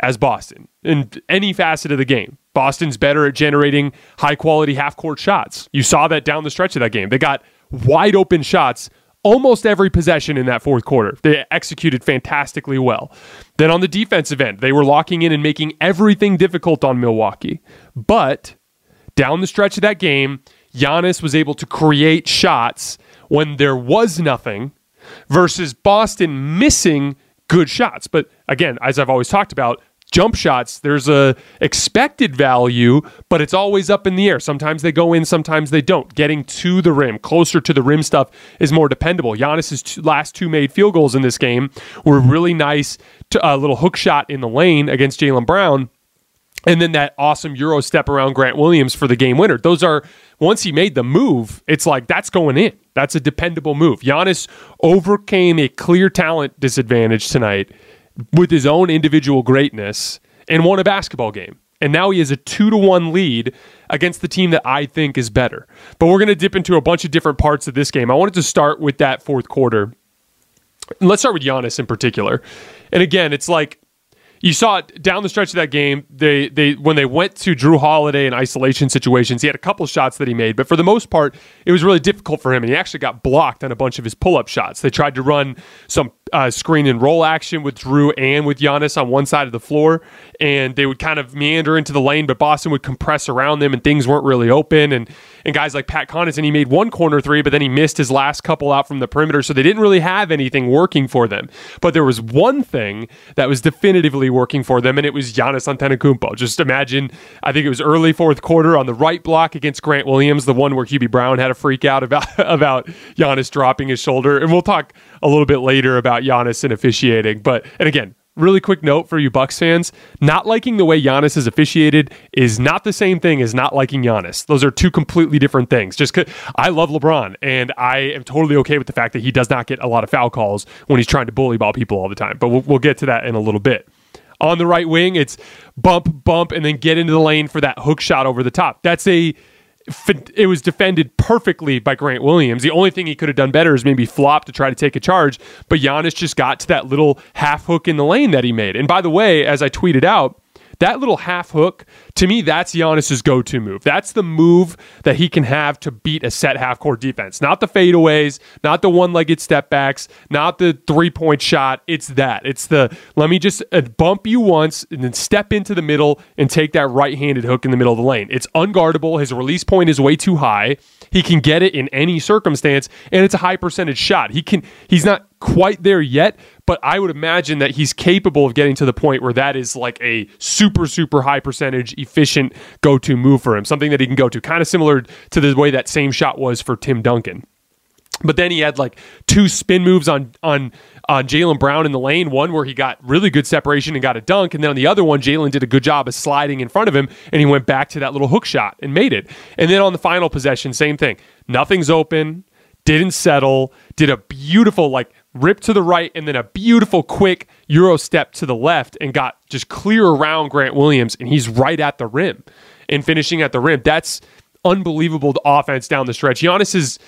as Boston in any facet of the game. Boston's better at generating high quality half court shots. You saw that down the stretch of that game. They got wide open shots almost every possession in that fourth quarter. They executed fantastically well. Then on the defensive end, they were locking in and making everything difficult on Milwaukee. But down the stretch of that game, Giannis was able to create shots when there was nothing versus Boston missing good shots. But again, as I've always talked about, jump shots, there's a expected value, but it's always up in the air. Sometimes they go in, sometimes they don't. Getting to the rim, closer to the rim stuff is more dependable. Giannis's last two made field goals in this game were really nice. A uh, little hook shot in the lane against Jaylen Brown and then that awesome Euro step around Grant Williams for the game winner. Those are once he made the move, it's like that's going in. That's a dependable move. Giannis overcame a clear talent disadvantage tonight with his own individual greatness and won a basketball game. And now he has a two to one lead against the team that I think is better. But we're going to dip into a bunch of different parts of this game. I wanted to start with that fourth quarter. Let's start with Giannis in particular. And again, it's like you saw it down the stretch of that game. They they when they went to Jrue Holiday in isolation situations, he had a couple shots that he made, but for the most part, it was really difficult for him, and he actually got blocked on a bunch of his pull up shots. They tried to run some uh, screen and roll action with Jrue and with Giannis on one side of the floor, and they would kind of meander into the lane, but Boston would compress around them, and things weren't really open. And and guys like Pat Connaughton, he made one corner three, but then he missed his last couple out from the perimeter, so they didn't really have anything working for them. But there was one thing that was definitively working for them, and it was Giannis Antetokounmpo. Just imagine, I think it was early fourth quarter on the right block against Grant Williams, the one where Hubie Brown had a freak out about about Giannis dropping his shoulder, and we'll talk a little bit later about Giannis and officiating. But and again, really quick note for you Bucks fans: not liking the way Giannis is officiated is not the same thing as not liking Giannis. Those are two completely different things. Just cause I love LeBron, and I am totally okay with the fact that he does not get a lot of foul calls when he's trying to bully ball people all the time. But we'll, we'll get to that in a little bit. On the right wing, it's bump, bump, and then get into the lane for that hook shot over the top. That's a it was defended perfectly by Grant Williams. The only thing he could have done better is maybe flop to try to take a charge, but Giannis just got to that little half hook in the lane that he made. And by the way, as I tweeted out, that little half hook, to me, that's Giannis's go to move. That's the move that he can have to beat a set half court defense. Not the fadeaways, not the one legged step backs, not the three point shot. It's that. It's the let me just uh, bump you once and then step into the middle and take that right handed hook in the middle of the lane. It's unguardable. His release point is way too high. He can get it in any circumstance, and it's a high percentage shot. He can. He's not quite there yet, but I would imagine that he's capable of getting to the point where that is like a super, super high percentage, efficient go to move for him, something that he can go to, kind of similar to the way that same shot was for Tim Duncan. But then he had like two spin moves on on on Jaylen Brown in the lane. One where he got really good separation and got a dunk, and then on the other one, Jaylen did a good job of sliding in front of him, and he went back to that little hook shot and made it. And then on the final possession, same thing. Nothing's open, didn't settle, did a beautiful like rip to the right and then a beautiful quick euro step to the left and got just clear around Grant Williams and he's right at the rim and finishing at the rim. That's unbelievable offense down the stretch. Giannis is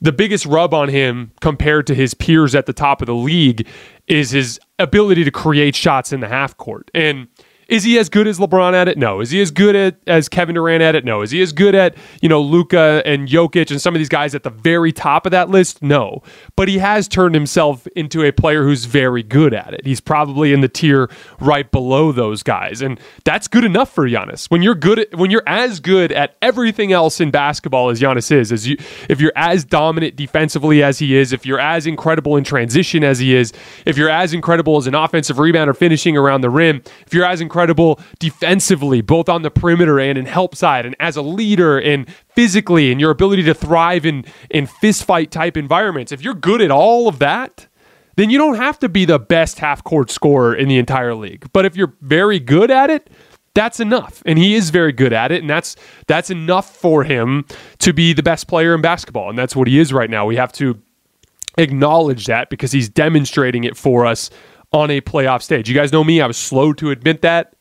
the biggest rub on him compared to his peers at the top of the league is his ability to create shots in the half court. And is he as good as LeBron at it? No. Is he as good at, as Kevin Durant at it? No. Is he as good at, you know, Luka and Jokic and some of these guys at the very top of that list? No. But he has turned himself into a player who's very good at it. He's probably in the tier right below those guys. And that's good enough for Giannis. When you're good at, when you're as good at everything else in basketball as Giannis is, as you if you're as dominant defensively as he is, if you're as incredible in transition as he is, if you're as incredible as an offensive rebounder finishing around the rim, if you're as incredible incredible defensively, both on the perimeter and in help side, and as a leader and physically, and your ability to thrive in in fist fight type environments. If you're good at all of that, then you don't have to be the best half court scorer in the entire league. But if you're very good at it, that's enough and he is very good at it and that's that's enough for him to be the best player in basketball and that's what he is right now we have to acknowledge that because he's demonstrating it for us on a playoff stage. You guys know me, I was slow to admit that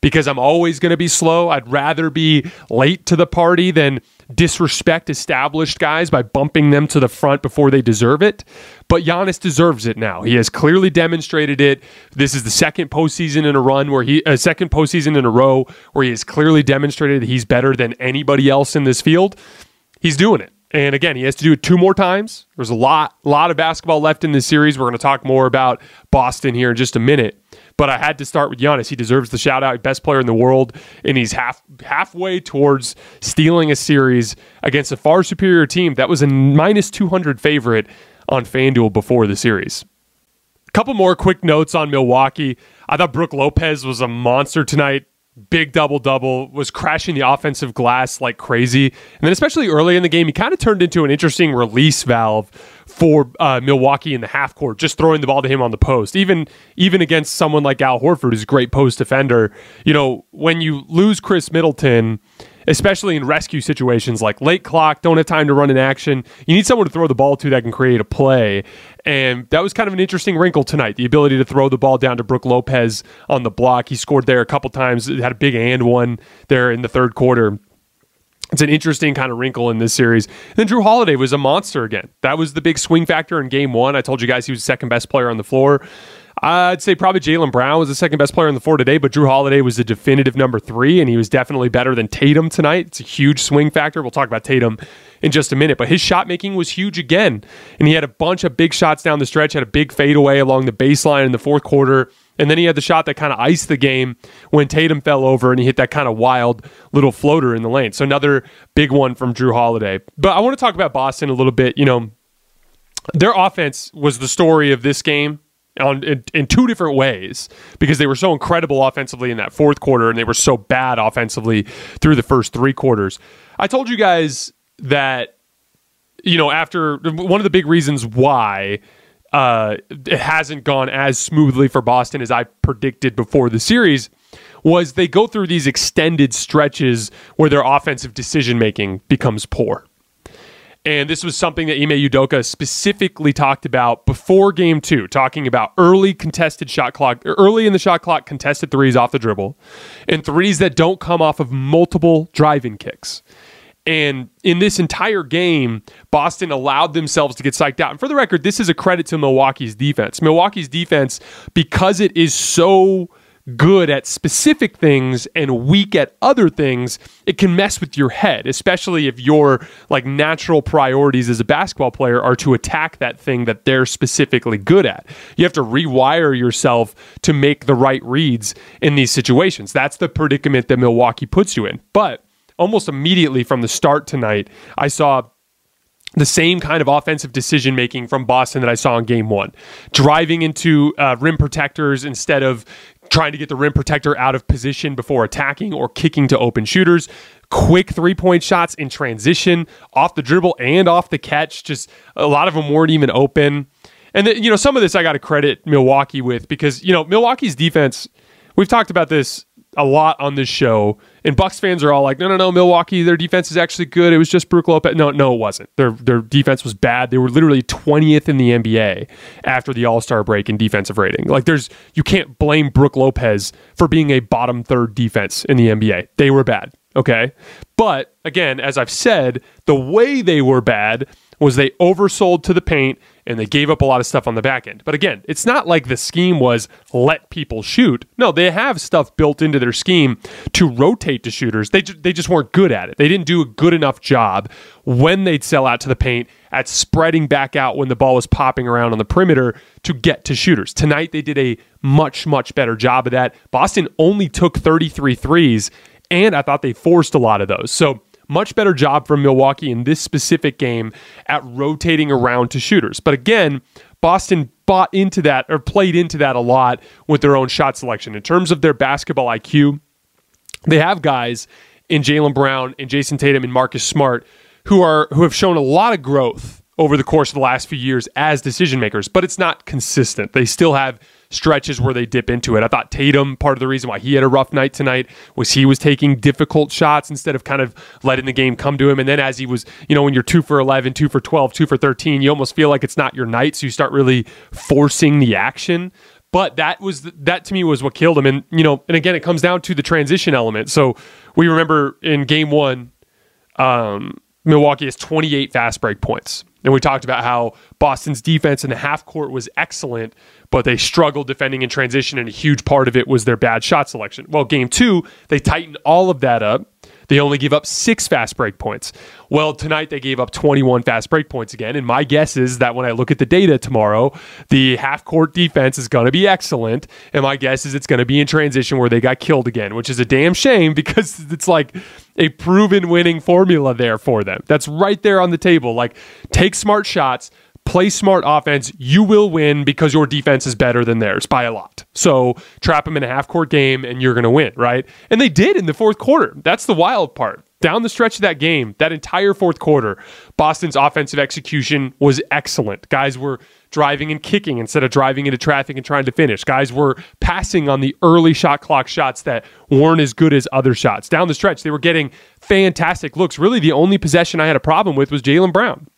because I'm always going to be slow. I'd rather be late to the party than disrespect established guys by bumping them to the front before they deserve it. But Giannis deserves it now. He has clearly demonstrated it. This is the second postseason in a run where he, a second postseason in a row where he has clearly demonstrated that he's better than anybody else in this field. He's doing it. And again, he has to do it two more times. There's a lot, lot of basketball left in this series. We're going to talk more about Boston here in just a minute. But I had to start with Giannis. He deserves the shout out, best player in the world, and he's half halfway towards stealing a series against a far superior team that was a minus 200 favorite on FanDuel before the series. A couple more quick notes on Milwaukee. I thought Brook Lopez was a monster tonight big double double, was crashing the offensive glass like crazy. And then, especially early in the game, he kind of turned into an interesting release valve for uh, Milwaukee in the half court, just throwing the ball to him on the post. Even even against someone like Al Horford, who's a great post defender, you know, when you lose Khris Middleton especially in rescue situations like late clock, don't have time to run an action. You need someone to throw the ball to that can create a play. And that was kind of an interesting wrinkle tonight the ability to throw the ball down to Brook Lopez on the block. He scored there a couple times, had a big and one there in the third quarter. It's an interesting kind of wrinkle in this series. And then Jrue Holiday was a monster again. That was the big swing factor in game one. I told you guys he was second best player on the floor. I'd say probably Jaylen Brown was the second best player on the floor today, but Jrue Holiday was the definitive number three, and he was definitely better than Tatum tonight. It's a huge swing factor. We'll talk about Tatum in just a minute, but his shot making was huge again, and he had a bunch of big shots down the stretch. Had a big fadeaway along the baseline in the fourth quarter. And then he had the shot that kind of iced the game when Tatum fell over and he hit that kind of wild little floater in the lane. So another big one from Jrue Holiday. But I want to talk about Boston a little bit. You know, their offense was the story of this game on in, in, two different ways because they were so incredible offensively in that fourth quarter and they were so bad offensively through the first three quarters. I told you guys that you know after one of the big reasons why uh, it hasn't gone as smoothly for Boston as I predicted before the series was they go through these extended stretches where their offensive decision making becomes poor. And this was something that Ime Udoka specifically talked about before game two, talking about early contested shot clock, early in the shot clock, contested threes off the dribble, and threes that don't come off of multiple driving kicks. And in this entire game, Boston allowed themselves to get psyched out. And for the record, this is a credit to Milwaukee's defense. Milwaukee's defense, because it is so good at specific things and weak at other things, it can mess with your head, especially if your like natural priorities as a basketball player are to attack that thing that they're specifically good at. You have to rewire yourself to make the right reads in these situations. That's the predicament that Milwaukee puts you in. But almost immediately from the start tonight, I saw the same kind of offensive decision making from Boston that I saw in game one. Driving into uh, rim protectors instead of trying to get the rim protector out of position before attacking or kicking to open shooters. Quick three point shots in transition, off the dribble and off the catch. Just a lot of them weren't even open. And, the, you know, some of this I got to credit Milwaukee with because, you know, Milwaukee's defense, we've talked about this a lot on this show, and Bucks fans are all like, "No, no, no, Milwaukee, their defense is actually good. It was just Brook Lopez." No, no, it wasn't. Their their defense was bad. They were literally twentieth in the NBA after the All Star break in defensive rating. Like, there's you can't blame Brook Lopez for being a bottom third defense in the NBA. They were bad. Okay, but again, as I've said, the way they were bad was they oversold to the paint and they gave up a lot of stuff on the back end. But again, it's not like the scheme was let people shoot. No, they have stuff built into their scheme to rotate to shooters. They, ju- they just weren't good at it. They didn't do a good enough job when they'd sell out to the paint at spreading back out when the ball was popping around on the perimeter to get to shooters. Tonight, they did a much, much better job of that. Boston only took 33 threes, and I thought they forced a lot of those. So, much better job from Milwaukee in this specific game at rotating around to shooters. But again, Boston bought into that or played into that a lot with their own shot selection. In terms of their basketball IQ, they have guys in Jaylen Brown and Jayson Tatum and Marcus Smart who are who have shown a lot of growth over the course of the last few years as decision makers, but it's not consistent. They still have stretches where they dip into it. I thought Tatum, part of the reason why he had a rough night tonight was he was taking difficult shots instead of kind of letting the game come to him. And then as he was, you know, when you're two for 11, two for 12, two for 13, you almost feel like it's not your night. So you start really forcing the action. But that was that to me was what killed him. And you know, and again, it comes down to the transition element. So we remember in game one, um, Milwaukee has 28 fast break points. And we talked about how Boston's defense in the half court was excellent, but they struggled defending in transition, and a huge part of it was their bad shot selection. Well, game two, they tightened all of that up. They only give up six fast break points. Well, tonight they gave up 21 fast break points again. And my guess is that when I look at the data tomorrow, the half court defense is going to be excellent. And my guess is it's going to be in transition where they got killed again, which is a damn shame because it's like a proven winning formula there for them. That's right there on the table. Like, take smart shots, play smart offense, you will win because your defense is better than theirs by a lot. So trap them in a half court game and you're going to win, right? And they did in the fourth quarter. That's the wild part. Down the stretch of that game, that entire fourth quarter, Boston's offensive execution was excellent. Guys were driving and kicking instead of driving into traffic and trying to finish. Guys were passing on the early shot clock shots that weren't as good as other shots. Down the stretch, they were getting fantastic looks. Really, the only possession I had a problem with was Jaylen Brown.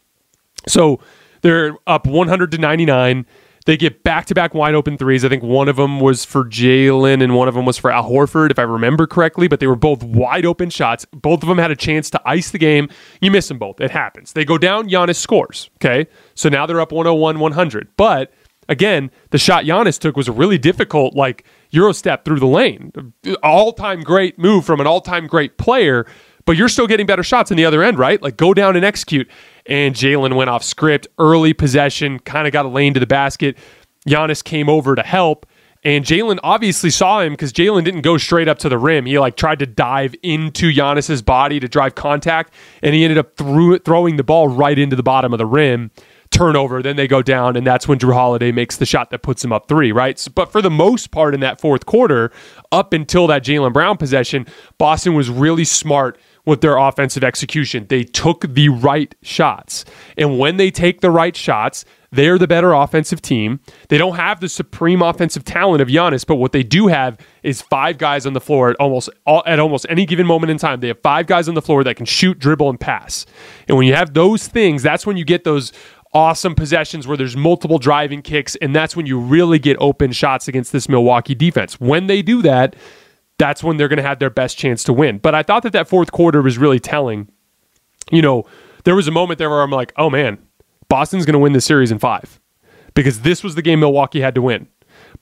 So they're up 100 to 99. They get back to back wide open threes. I think one of them was for Jaylen and one of them was for Al Horford, if I remember correctly, but they were both wide open shots. Both of them had a chance to ice the game. You miss them both. It happens. They go down, Giannis scores. Okay. So now they're up 101 100. But again, the shot Giannis took was a really difficult, like, Euro step through the lane. All time great move from an all time great player but you're still getting better shots in the other end, right? Like go down and execute. And Jaylen went off script, early possession, kind of got a lane to the basket. Giannis came over to help. And Jaylen obviously saw him because Jaylen didn't go straight up to the rim. He like tried to dive into Giannis's body to drive contact, and he ended up threw, throwing the ball right into the bottom of the rim. Turnover, then they go down, and that's when Jrue Holiday makes the shot that puts him up three, right? So, but for the most part in that fourth quarter, up until that Jaylen Brown possession, Boston was really smart with their offensive execution. They took the right shots. And when they take the right shots, they're the better offensive team. They don't have the supreme offensive talent of Giannis, but what they do have is five guys on the floor at almost at almost any given moment in time. They have five guys on the floor that can shoot, dribble, and pass. And when you have those things, that's when you get those awesome possessions where there's multiple driving kicks, and that's when you really get open shots against this Milwaukee defense. When they do that, that's when they're going to have their best chance to win. But I thought that that fourth quarter was really telling. You know, there was a moment there where I'm like, oh man, Boston's going to win this series in five because this was the game Milwaukee had to win.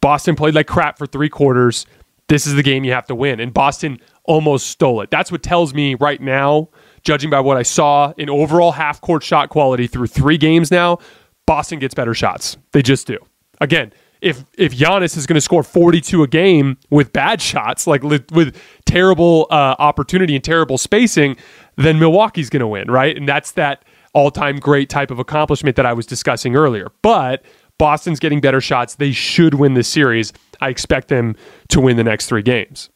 Boston played like crap for three quarters. this is the game you have to win. And Boston almost stole it. That's what tells me right now, judging by what I saw in overall half court shot quality through three games now, Boston gets better shots. They just do. Again, if if Giannis is going to score 42 a game with bad shots, like with terrible uh, opportunity and terrible spacing, then Milwaukee's going to win, right? And that's that all-time great type of accomplishment that I was discussing earlier. But Boston's getting better shots. They should win this series. I expect them to win the next three games.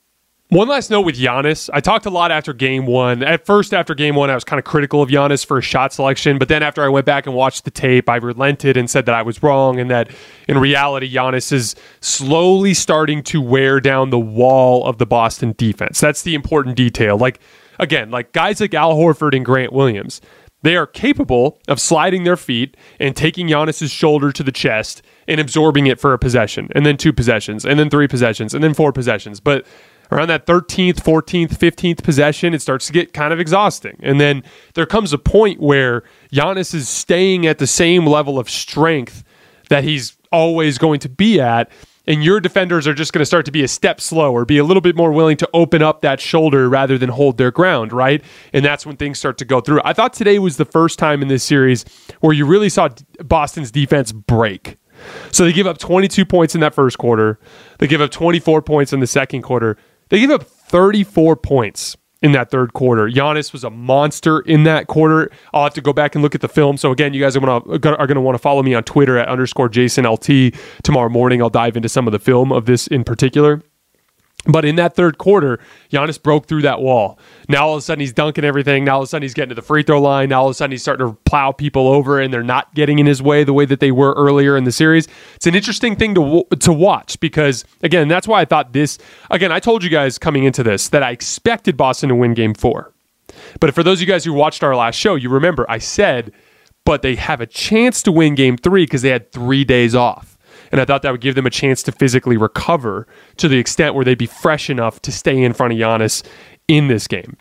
One last note with Giannis. I talked a lot after game one. At first, after game one, I was kind of critical of Giannis for his shot selection. But then after I went back and watched the tape, I relented and said that I was wrong and that in reality, Giannis is slowly starting to wear down the wall of the Boston defense. That's the important detail. Like, again, like guys like Al Horford and Grant Williams, they are capable of sliding their feet and taking Giannis's shoulder to the chest and absorbing it for a possession, and then two possessions, and then three possessions, and then four possessions. But around that 13th, 14th, 15th possession, it starts to get kind of exhausting. And then there comes a point where Giannis is staying at the same level of strength that he's always going to be at. And your defenders are just going to start to be a step slower, be a little bit more willing to open up that shoulder rather than hold their ground, right? And that's when things start to go through. I thought today was the first time in this series where you really saw Boston's defense break. So they give up 22 points in that first quarter. They give up 24 points in the second quarter. They gave up 34 points in that third quarter. Giannis was a monster in that quarter. I'll have to go back and look at the film. So again, you guys are going to are going to want to follow me on Twitter at underscore Jason LT tomorrow morning. I'll dive into some of the film of this in particular. But in that third quarter, Giannis broke through that wall. Now all of a sudden he's dunking everything. Now all of a sudden he's getting to the free throw line. Now all of a sudden he's starting to plow people over, and they're not getting in his way the way that they were earlier in the series. It's an interesting thing to to watch because again, that's why I thought this. Again, I told you guys coming into this that I expected Boston to win Game Four. But for those of you guys who watched our last show, you remember I said, but they have a chance to win Game Three because they had three days off. And I thought that would give them a chance to physically recover to the extent where they'd be fresh enough to stay in front of Giannis in this game.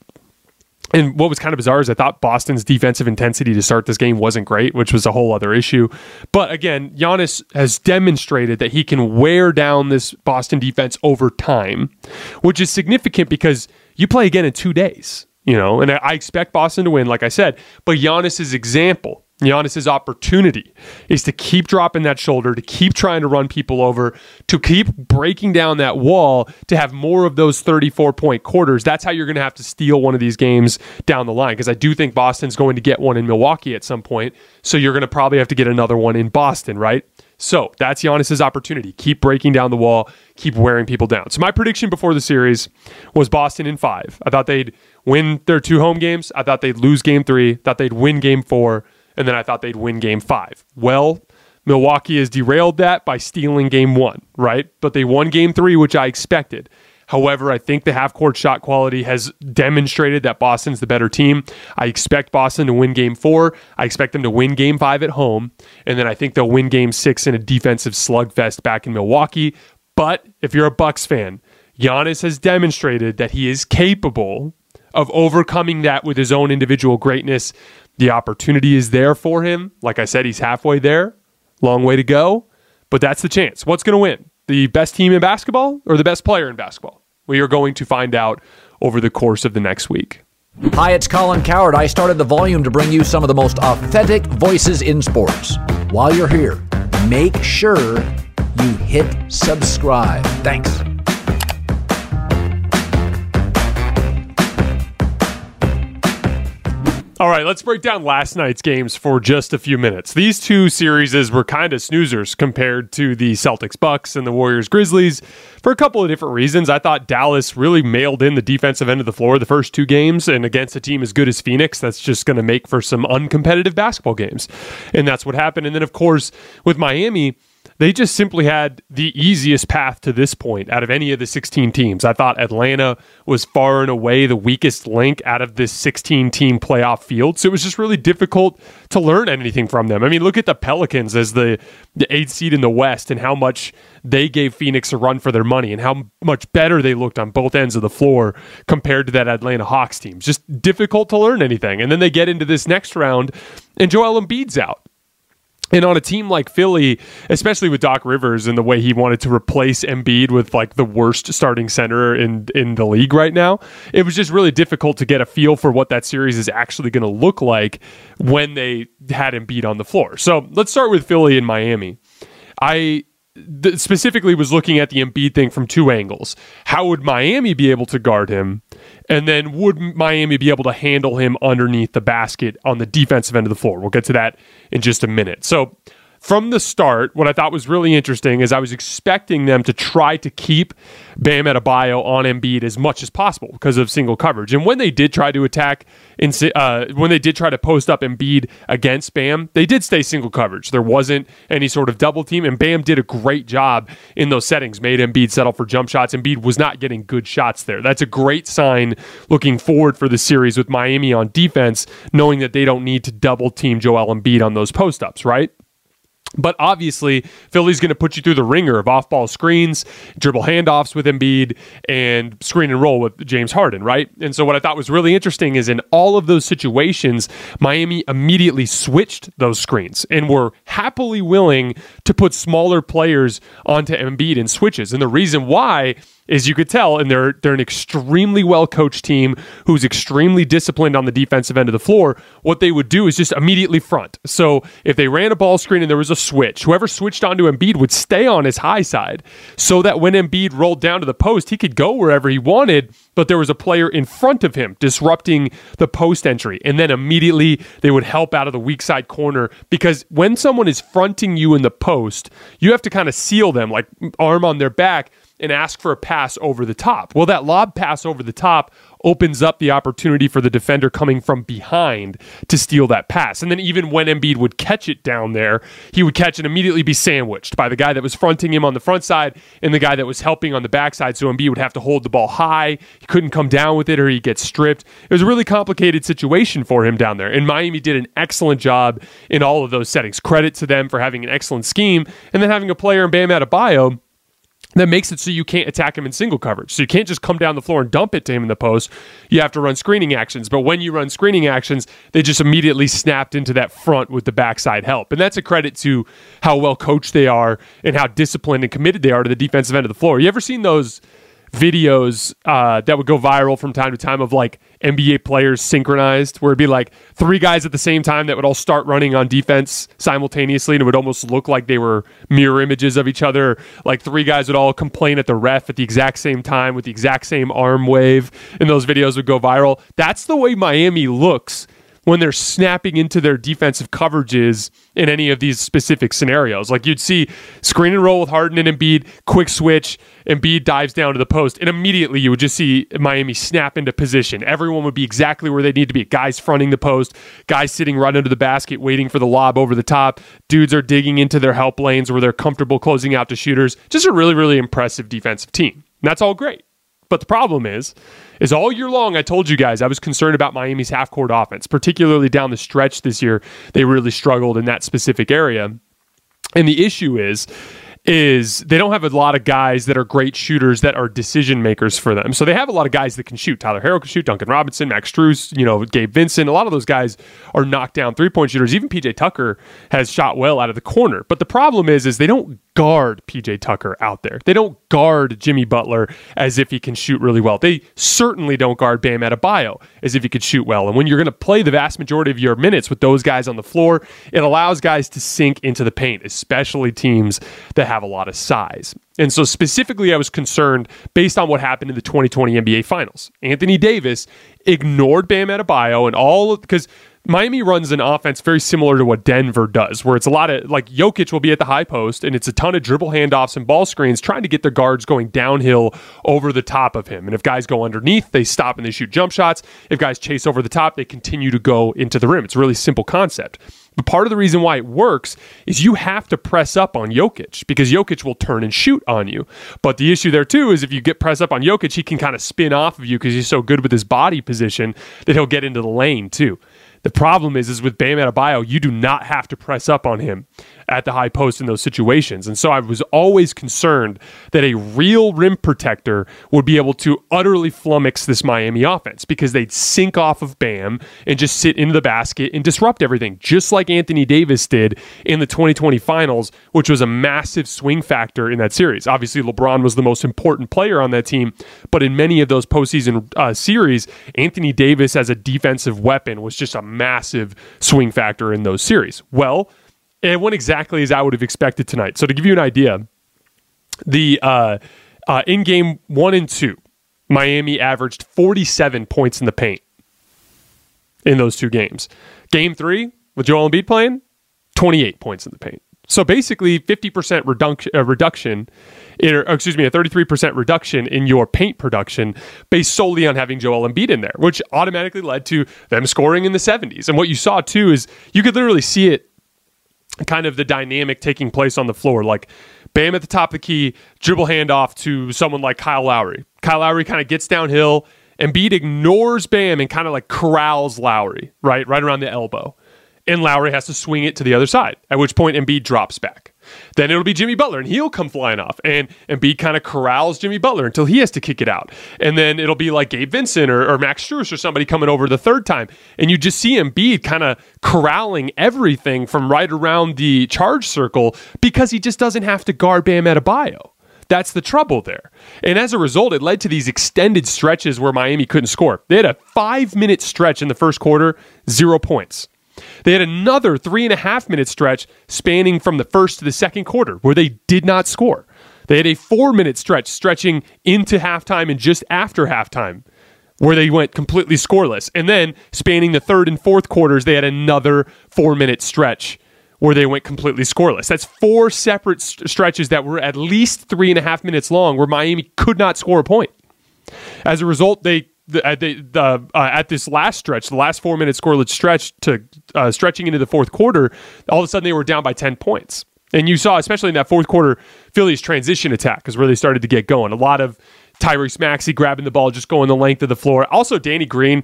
And what was kind of bizarre is I thought Boston's defensive intensity to start this game wasn't great, which was a whole other issue. But again, Giannis has demonstrated that he can wear down this Boston defense over time, which is significant because you play again in two days, you know, and I expect Boston to win, like I said. But Giannis's example Giannis's opportunity is to keep dropping that shoulder, to keep trying to run people over, to keep breaking down that wall, to have more of those 34 point quarters. That's how you're going to have to steal one of these games down the line. Because I do think Boston's going to get one in Milwaukee at some point. So you're going to probably have to get another one in Boston, right? So that's Giannis's opportunity. Keep breaking down the wall, keep wearing people down. So my prediction before the series was Boston in five. I thought they'd win their two home games. I thought they'd lose game three. Thought they'd win game four and then I thought they'd win game five. Well, Milwaukee has derailed that by stealing game one, right? But they won game three, which I expected. However, I think the half court shot quality has demonstrated that Boston's the better team. I expect Boston to win game four. I expect them to win game five at home. And then I think they'll win game six in a defensive slugfest back in Milwaukee. But if you're a Bucks fan, Giannis has demonstrated that he is capable of overcoming that with his own individual greatness. The opportunity is there for him. Like I said, he's halfway there. Long way to go, but that's the chance. What's going to win? The best team in basketball or the best player in basketball? We are going to find out over the course of the next week. Hi, it's Colin Cowherd. I started the volume to bring you some of the most authentic voices in sports. While you're here, make sure you hit subscribe. Thanks. All right, let's break down last night's games for just a few minutes. These two series were kind of snoozers compared to the Celtics Bucks and the Warriors Grizzlies for a couple of different reasons. I thought Dallas really mailed in the defensive end of the floor the first two games, and against a team as good as Phoenix, that's just going to make for some uncompetitive basketball games. And that's what happened. And then, of course, with Miami, they just simply had the easiest path to this point out of any of the 16 teams. I thought Atlanta was far and away the weakest link out of this 16 team playoff field. So it was just really difficult to learn anything from them. I mean, look at the Pelicans as the, the eighth seed in the West and how much they gave Phoenix a run for their money and how much better they looked on both ends of the floor compared to that Atlanta Hawks team. Just difficult to learn anything. And then they get into this next round and Joel Embiid's out. And on a team like Philly, especially with Doc Rivers and the way he wanted to replace Embiid with like the worst starting center in in the league right now, it was just really difficult to get a feel for what that series is actually going to look like when they had Embiid on the floor. So let's start with Philly and Miami. I th- specifically was looking at the Embiid thing from two angles. How would Miami be able to guard him? And then would Miami be able to handle him underneath the basket on the defensive end of the floor? We'll get to that in just a minute. So from the start, what I thought was really interesting is I was expecting them to try to keep Bam Adebayo on Embiid as much as possible because of single coverage. And when they did try to attack, in, uh, when they did try to post up Embiid against Bam, they did stay single coverage. There wasn't any sort of double team, and Bam did a great job in those settings, made Embiid settle for jump shots. Embiid was not getting good shots there. That's a great sign looking forward for the series with Miami on defense, knowing that they don't need to double team Joel Embiid on those post ups, right? But obviously, Philly's going to put you through the ringer of off ball screens, dribble handoffs with Embiid, and screen and roll with James Harden, right? And so, what I thought was really interesting is in all of those situations, Miami immediately switched those screens and were happily willing to put smaller players onto Embiid in switches. And the reason why is you could tell, and they're they're an extremely well coached team who's extremely disciplined on the defensive end of the floor. What they would do is just immediately front. So if they ran a ball screen and there was a switch, whoever switched onto Embiid would stay on his high side, so that when Embiid rolled down to the post, he could go wherever he wanted. But there was a player in front of him disrupting the post entry, and then immediately they would help out of the weak side corner because when someone is fronting you in the post, you have to kind of seal them, like arm on their back and ask for a pass over the top. Well, that lob pass over the top opens up the opportunity for the defender coming from behind to steal that pass. And then even when Embiid would catch it down there, he would catch and immediately be sandwiched by the guy that was fronting him on the front side and the guy that was helping on the backside. So Embiid would have to hold the ball high. He couldn't come down with it or he'd get stripped. It was a really complicated situation for him down there. And Miami did an excellent job in all of those settings. Credit to them for having an excellent scheme and then having a player in Bam Adebayo that makes it so you can't attack him in single coverage. So you can't just come down the floor and dump it to him in the post. You have to run screening actions. But when you run screening actions, they just immediately snapped into that front with the backside help. And that's a credit to how well coached they are and how disciplined and committed they are to the defensive end of the floor. You ever seen those videos uh, that would go viral from time to time of like NBA players synchronized, where it'd be like three guys at the same time that would all start running on defense simultaneously, and it would almost look like they were mirror images of each other. Like three guys would all complain at the ref at the exact same time with the exact same arm wave, and those videos would go viral. That's the way Miami looks when they're snapping into their defensive coverages in any of these specific scenarios. Like you'd see screen and roll with Harden and Embiid, quick switch, Embiid dives down to the post, and immediately you would just see Miami snap into position. Everyone would be exactly where they need to be. Guys fronting the post, guys sitting right under the basket waiting for the lob over the top. Dudes are digging into their help lanes where they're comfortable closing out to shooters. Just a really, really impressive defensive team. And that's all great. But the problem is, is all year long I told you guys I was concerned about Miami's half court offense, particularly down the stretch this year. They really struggled in that specific area. And the issue is is they don't have a lot of guys that are great shooters that are decision makers for them. So they have a lot of guys that can shoot. Tyler Herro can shoot, Duncan Robinson, Max Strus, you know, Gabe Vincent. A lot of those guys are knockdown three point shooters. Even PJ Tucker has shot well out of the corner. But the problem is, is they don't guard PJ Tucker out there. They don't guard Jimmy Butler as if he can shoot really well. They certainly don't guard Bam Adebayo as if he could shoot well. And when you're going to play the vast majority of your minutes with those guys on the floor, it allows guys to sink into the paint, especially teams that have a lot of size. And so specifically, I was concerned based on what happened in the 2020 NBA Finals. Anthony Davis ignored Bam Adebayo and all because Miami runs an offense very similar to what Denver does, where it's a lot of like Jokic will be at the high post and it's a ton of dribble handoffs and ball screens trying to get their guards going downhill over the top of him. And if guys go underneath, they stop and they shoot jump shots. If guys chase over the top, they continue to go into the rim. It's a really simple concept. But part of the reason why it works is you have to press up on Jokic because Jokic will turn and shoot on you. But the issue there too is if you get press up on Jokic, he can kind of spin off of you because he's so good with his body position that he'll get into the lane too. The problem is, is with Bam Adebayo, you do not have to press up on him at the high post in those situations. And so I was always concerned that a real rim protector would be able to utterly flummox this Miami offense because they'd sink off of Bam and just sit into the basket and disrupt everything, just like Anthony Davis did in the 2020 finals, which was a massive swing factor in that series. Obviously, LeBron was the most important player on that team, but in many of those postseason uh, series, Anthony Davis as a defensive weapon was just a massive swing factor in those series. Well, it went exactly as I would have expected tonight. So to give you an idea, the uh, uh, in game one and two, Miami averaged 47 points in the paint in those two games. Game three, with Joel Embiid playing, 28 points in the paint. So basically, 50% reduction, uh, reduction in, or, excuse me, a 33% reduction in your paint production based solely on having Joel Embiid in there, which automatically led to them scoring in the 70s. And what you saw too is you could literally see it kind of the dynamic taking place on the floor. Like Bam at the top of the key, dribble handoff to someone like Kyle Lowry. Kyle Lowry kind of gets downhill. Embiid ignores Bam and kind of like corrals Lowry, right? Right around the elbow and Lowry has to swing it to the other side, at which point Embiid drops back. Then it'll be Jimmy Butler, and he'll come flying off, and Embiid kind of corrals Jimmy Butler until he has to kick it out. And then it'll be like Gabe Vincent or, or Max Strus or somebody coming over the third time, and you just see Embiid kind of corralling everything from right around the charge circle because he just doesn't have to guard Bam Adebayo. That's the trouble there. And as a result, it led to these extended stretches where Miami couldn't score. They had a five minute stretch in the first quarter, zero points. They had another three and a half minute stretch spanning from the first to the second quarter where they did not score. They had a four minute stretch stretching into halftime and just after halftime where they went completely scoreless. And then spanning the third and fourth quarters, they had another four minute stretch where they went completely scoreless. That's four separate st- stretches that were at least three and a half minutes long where Miami could not score a point. As a result, they at, the, the uh, at this last stretch, the last four minute scoreless stretch to uh, stretching into the fourth quarter, all of a sudden they were down by 10 points. And you saw, especially in that fourth quarter, Philly's transition attack is where they started to get going. A lot of Tyrese Maxey grabbing the ball, just going the length of the floor. Also, Danny Green,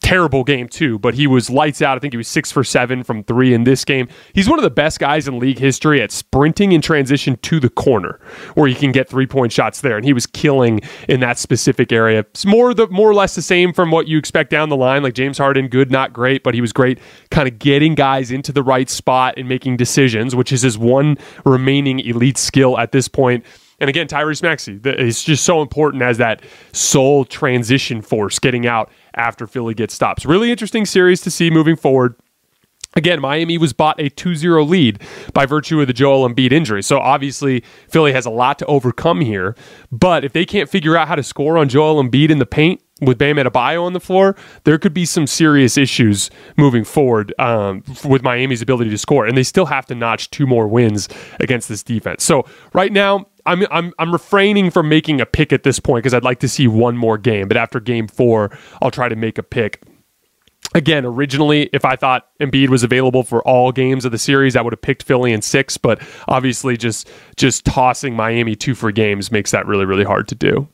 terrible game too, but he was lights out. I think he was six for seven from three in this game. He's one of the best guys in league history at sprinting in transition to the corner, where he can get three point shots there, and he was killing in that specific area. It's more the more or less the same from what you expect down the line. Like James Harden, good, not great, but he was great, kind of getting guys into the right spot and making decisions, which is his one remaining elite skill at this point. And again, Tyrese Maxey is just so important as that sole transition force getting out after Philly gets stops. Really interesting series to see moving forward. Again, Miami was bought a 2 0 lead by virtue of the Joel Embiid injury. So obviously, Philly has a lot to overcome here. But if they can't figure out how to score on Joel Embiid in the paint, with Bam Adebayo on the floor, there could be some serious issues moving forward um, with Miami's ability to score, and they still have to notch two more wins against this defense. So right now, I'm I'm I'm refraining from making a pick at this point because I'd like to see one more game. But after game four, I'll try to make a pick. Again, originally, if I thought Embiid was available for all games of the series, I would have picked Philly in six. But obviously, just just tossing Miami two for games makes that really really hard to do.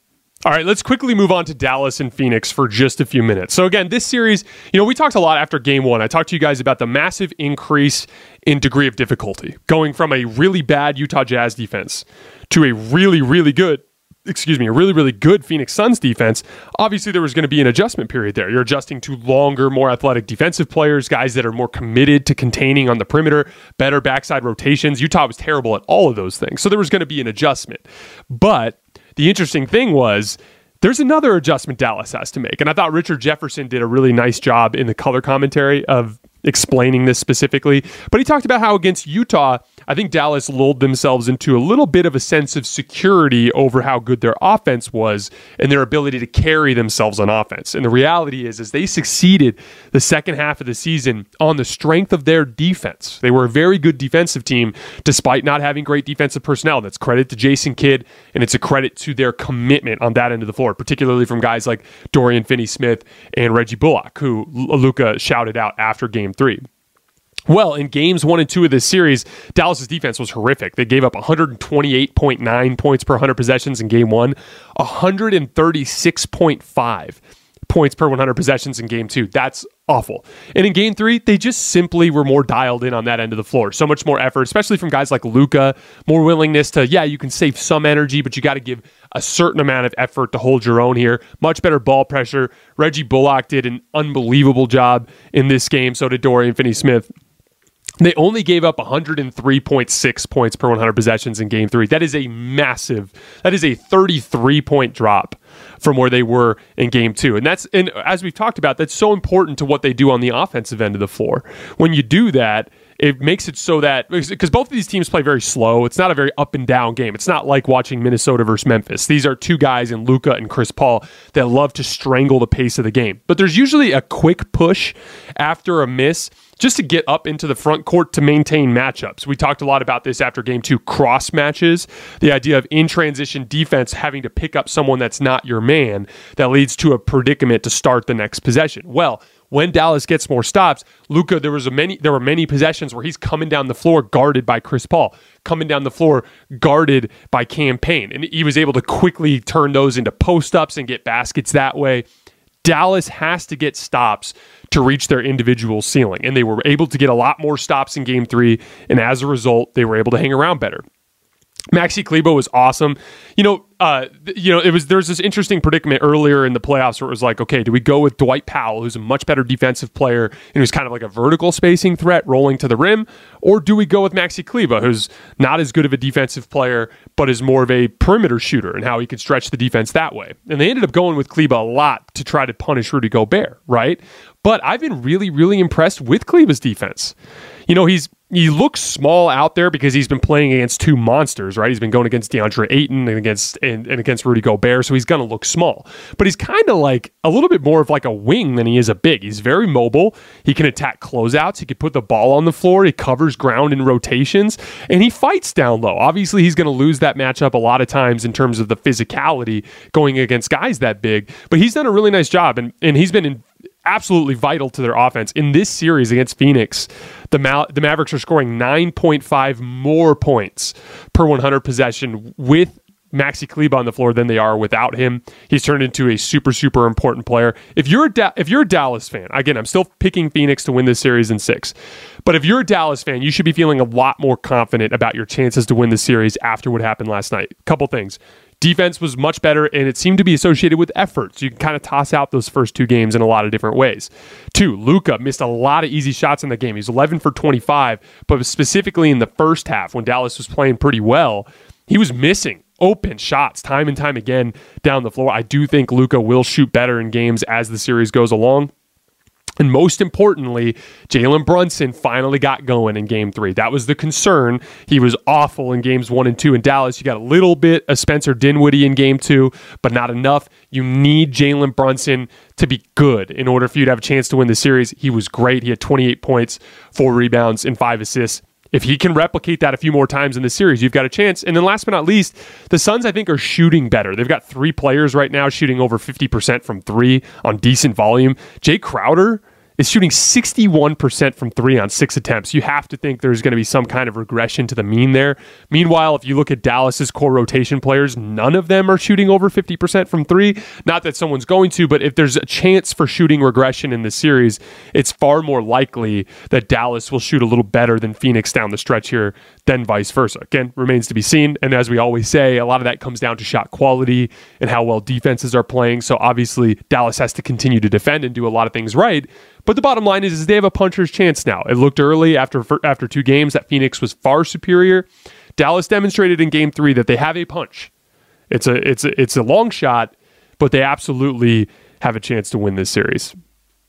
All right, let's quickly move on to Dallas and Phoenix for just a few minutes. So, again, this series, you know, we talked a lot after game one. I talked to you guys about the massive increase in degree of difficulty, going from a really bad Utah Jazz defense to a really, really good, excuse me, a really, really good Phoenix Suns defense. Obviously, there was going to be an adjustment period there. You're adjusting to longer, more athletic defensive players, guys that are more committed to containing on the perimeter, better backside rotations. Utah was terrible at all of those things. So, there was going to be an adjustment. But, the interesting thing was there's another adjustment Dallas has to make. And I thought Richard Jefferson did a really nice job in the color commentary of explaining this specifically. But he talked about how against Utah, I think Dallas lulled themselves into a little bit of a sense of security over how good their offense was and their ability to carry themselves on offense. And the reality is, is they succeeded the second half of the season on the strength of their defense. They were a very good defensive team despite not having great defensive personnel. That's credit to Jason Kidd, and it's a credit to their commitment on that end of the floor, particularly from guys like Dorian Finney-Smith and Reggie Bullock, who Luka shouted out after game three. Well, in games one and two of this series, Dallas's defense was horrific. They gave up 128.9 points per 100 possessions in game one, 136.5 points per 100 possessions in game two. That's awful. And in game three, they just simply were more dialed in on that end of the floor. So much more effort, especially from guys like Luka, more willingness to, yeah, you can save some energy, but you got to give a certain amount of effort to hold your own here. Much better ball pressure. Reggie Bullock did an unbelievable job in this game. So did Dorian Finney Smith. They only gave up 103.6 points per 100 possessions in game three. That is a massive, that is a 33 point drop from where they were in game two. And that's, and as we've talked about, that's so important to what they do on the offensive end of the floor. When you do that, it makes it so that because both of these teams play very slow. It's not a very up and down game. It's not like watching Minnesota versus Memphis. These are two guys in Luka and Chris Paul that love to strangle the pace of the game. But there's usually a quick push after a miss just to get up into the front court to maintain matchups. We talked a lot about this after game two cross matches, the idea of in transition defense having to pick up someone that's not your man that leads to a predicament to start the next possession. Well, when Dallas gets more stops, Luka, there was a many there were many possessions where he's coming down the floor guarded by Chris Paul, coming down the floor guarded by Cam Payne. And he was able to quickly turn those into post ups and get baskets that way. Dallas has to get stops to reach their individual ceiling. And they were able to get a lot more stops in game three. And as a result, they were able to hang around better. Maxi Kleber was awesome. You know, uh, you know, it was there's this interesting predicament earlier in the playoffs where it was like, okay, do we go with Dwight Powell, who's a much better defensive player and who's kind of like a vertical spacing threat rolling to the rim, or do we go with Maxi Kleber, who's not as good of a defensive player but is more of a perimeter shooter and how he could stretch the defense that way? And they ended up going with Kleber a lot to try to punish Rudy Gobert, right? But I've been really, really impressed with Kleber's defense. You know, he's he looks small out there because he's been playing against two monsters, right? He's been going against DeAndre Ayton and against and, and against Rudy Gobert, so he's gonna look small. But he's kind of like a little bit more of like a wing than he is a big. He's very mobile. He can attack closeouts. He can put the ball on the floor. He covers ground in rotations, and he fights down low. Obviously, he's gonna lose that matchup a lot of times in terms of the physicality going against guys that big. But he's done a really nice job, and and he's been in absolutely vital to their offense. In this series against Phoenix, the, Ma- the Mavericks are scoring 9.5 more points per 100 possession with Maxi Kleber on the floor than they are without him. He's turned into a super super important player. If you're a da- if you're a Dallas fan, again, I'm still picking Phoenix to win this series in 6. But if you're a Dallas fan, you should be feeling a lot more confident about your chances to win the series after what happened last night. Couple things. Defense was much better, and it seemed to be associated with effort. So you can kind of toss out those first two games in a lot of different ways. Two, Luka missed a lot of easy shots in the game. He's 11 for 25, but specifically in the first half when Dallas was playing pretty well, he was missing open shots time and time again down the floor. I do think Luka will shoot better in games as the series goes along. And most importantly, Jalen Brunson finally got going in game three. That was the concern. He was awful in games one and two in Dallas. You got a little bit of Spencer Dinwiddie in game two, but not enough. You need Jalen Brunson to be good in order for you to have a chance to win the series. He was great. He had 28 points, four rebounds, and five assists. If he can replicate that a few more times in the series, you've got a chance. And then last but not least, the Suns, I think, are shooting better. They've got three players right now shooting over 50% from three on decent volume. Jae Crowder is shooting 61% from three on six attempts. You have to think there's going to be some kind of regression to the mean there. Meanwhile, if you look at Dallas's core rotation players, none of them are shooting over 50% from three. Not that someone's going to, but if there's a chance for shooting regression in the series, it's far more likely that Dallas will shoot a little better than Phoenix down the stretch here than vice versa. Again, remains to be seen. And as we always say, a lot of that comes down to shot quality and how well defenses are playing. So obviously, Dallas has to continue to defend and do a lot of things right. But the bottom line is, is they have a puncher's chance now. It looked early after after two games that Phoenix was far superior. Dallas demonstrated in Game Three that they have a punch. It's a it's a, it's a long shot, but they absolutely have a chance to win this series.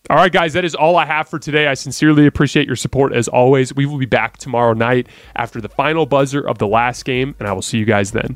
All right, guys, that is all I have for today. I sincerely appreciate your support as always. We will be back tomorrow night after the final buzzer of the last game, and I will see you guys then.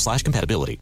slash compatibility.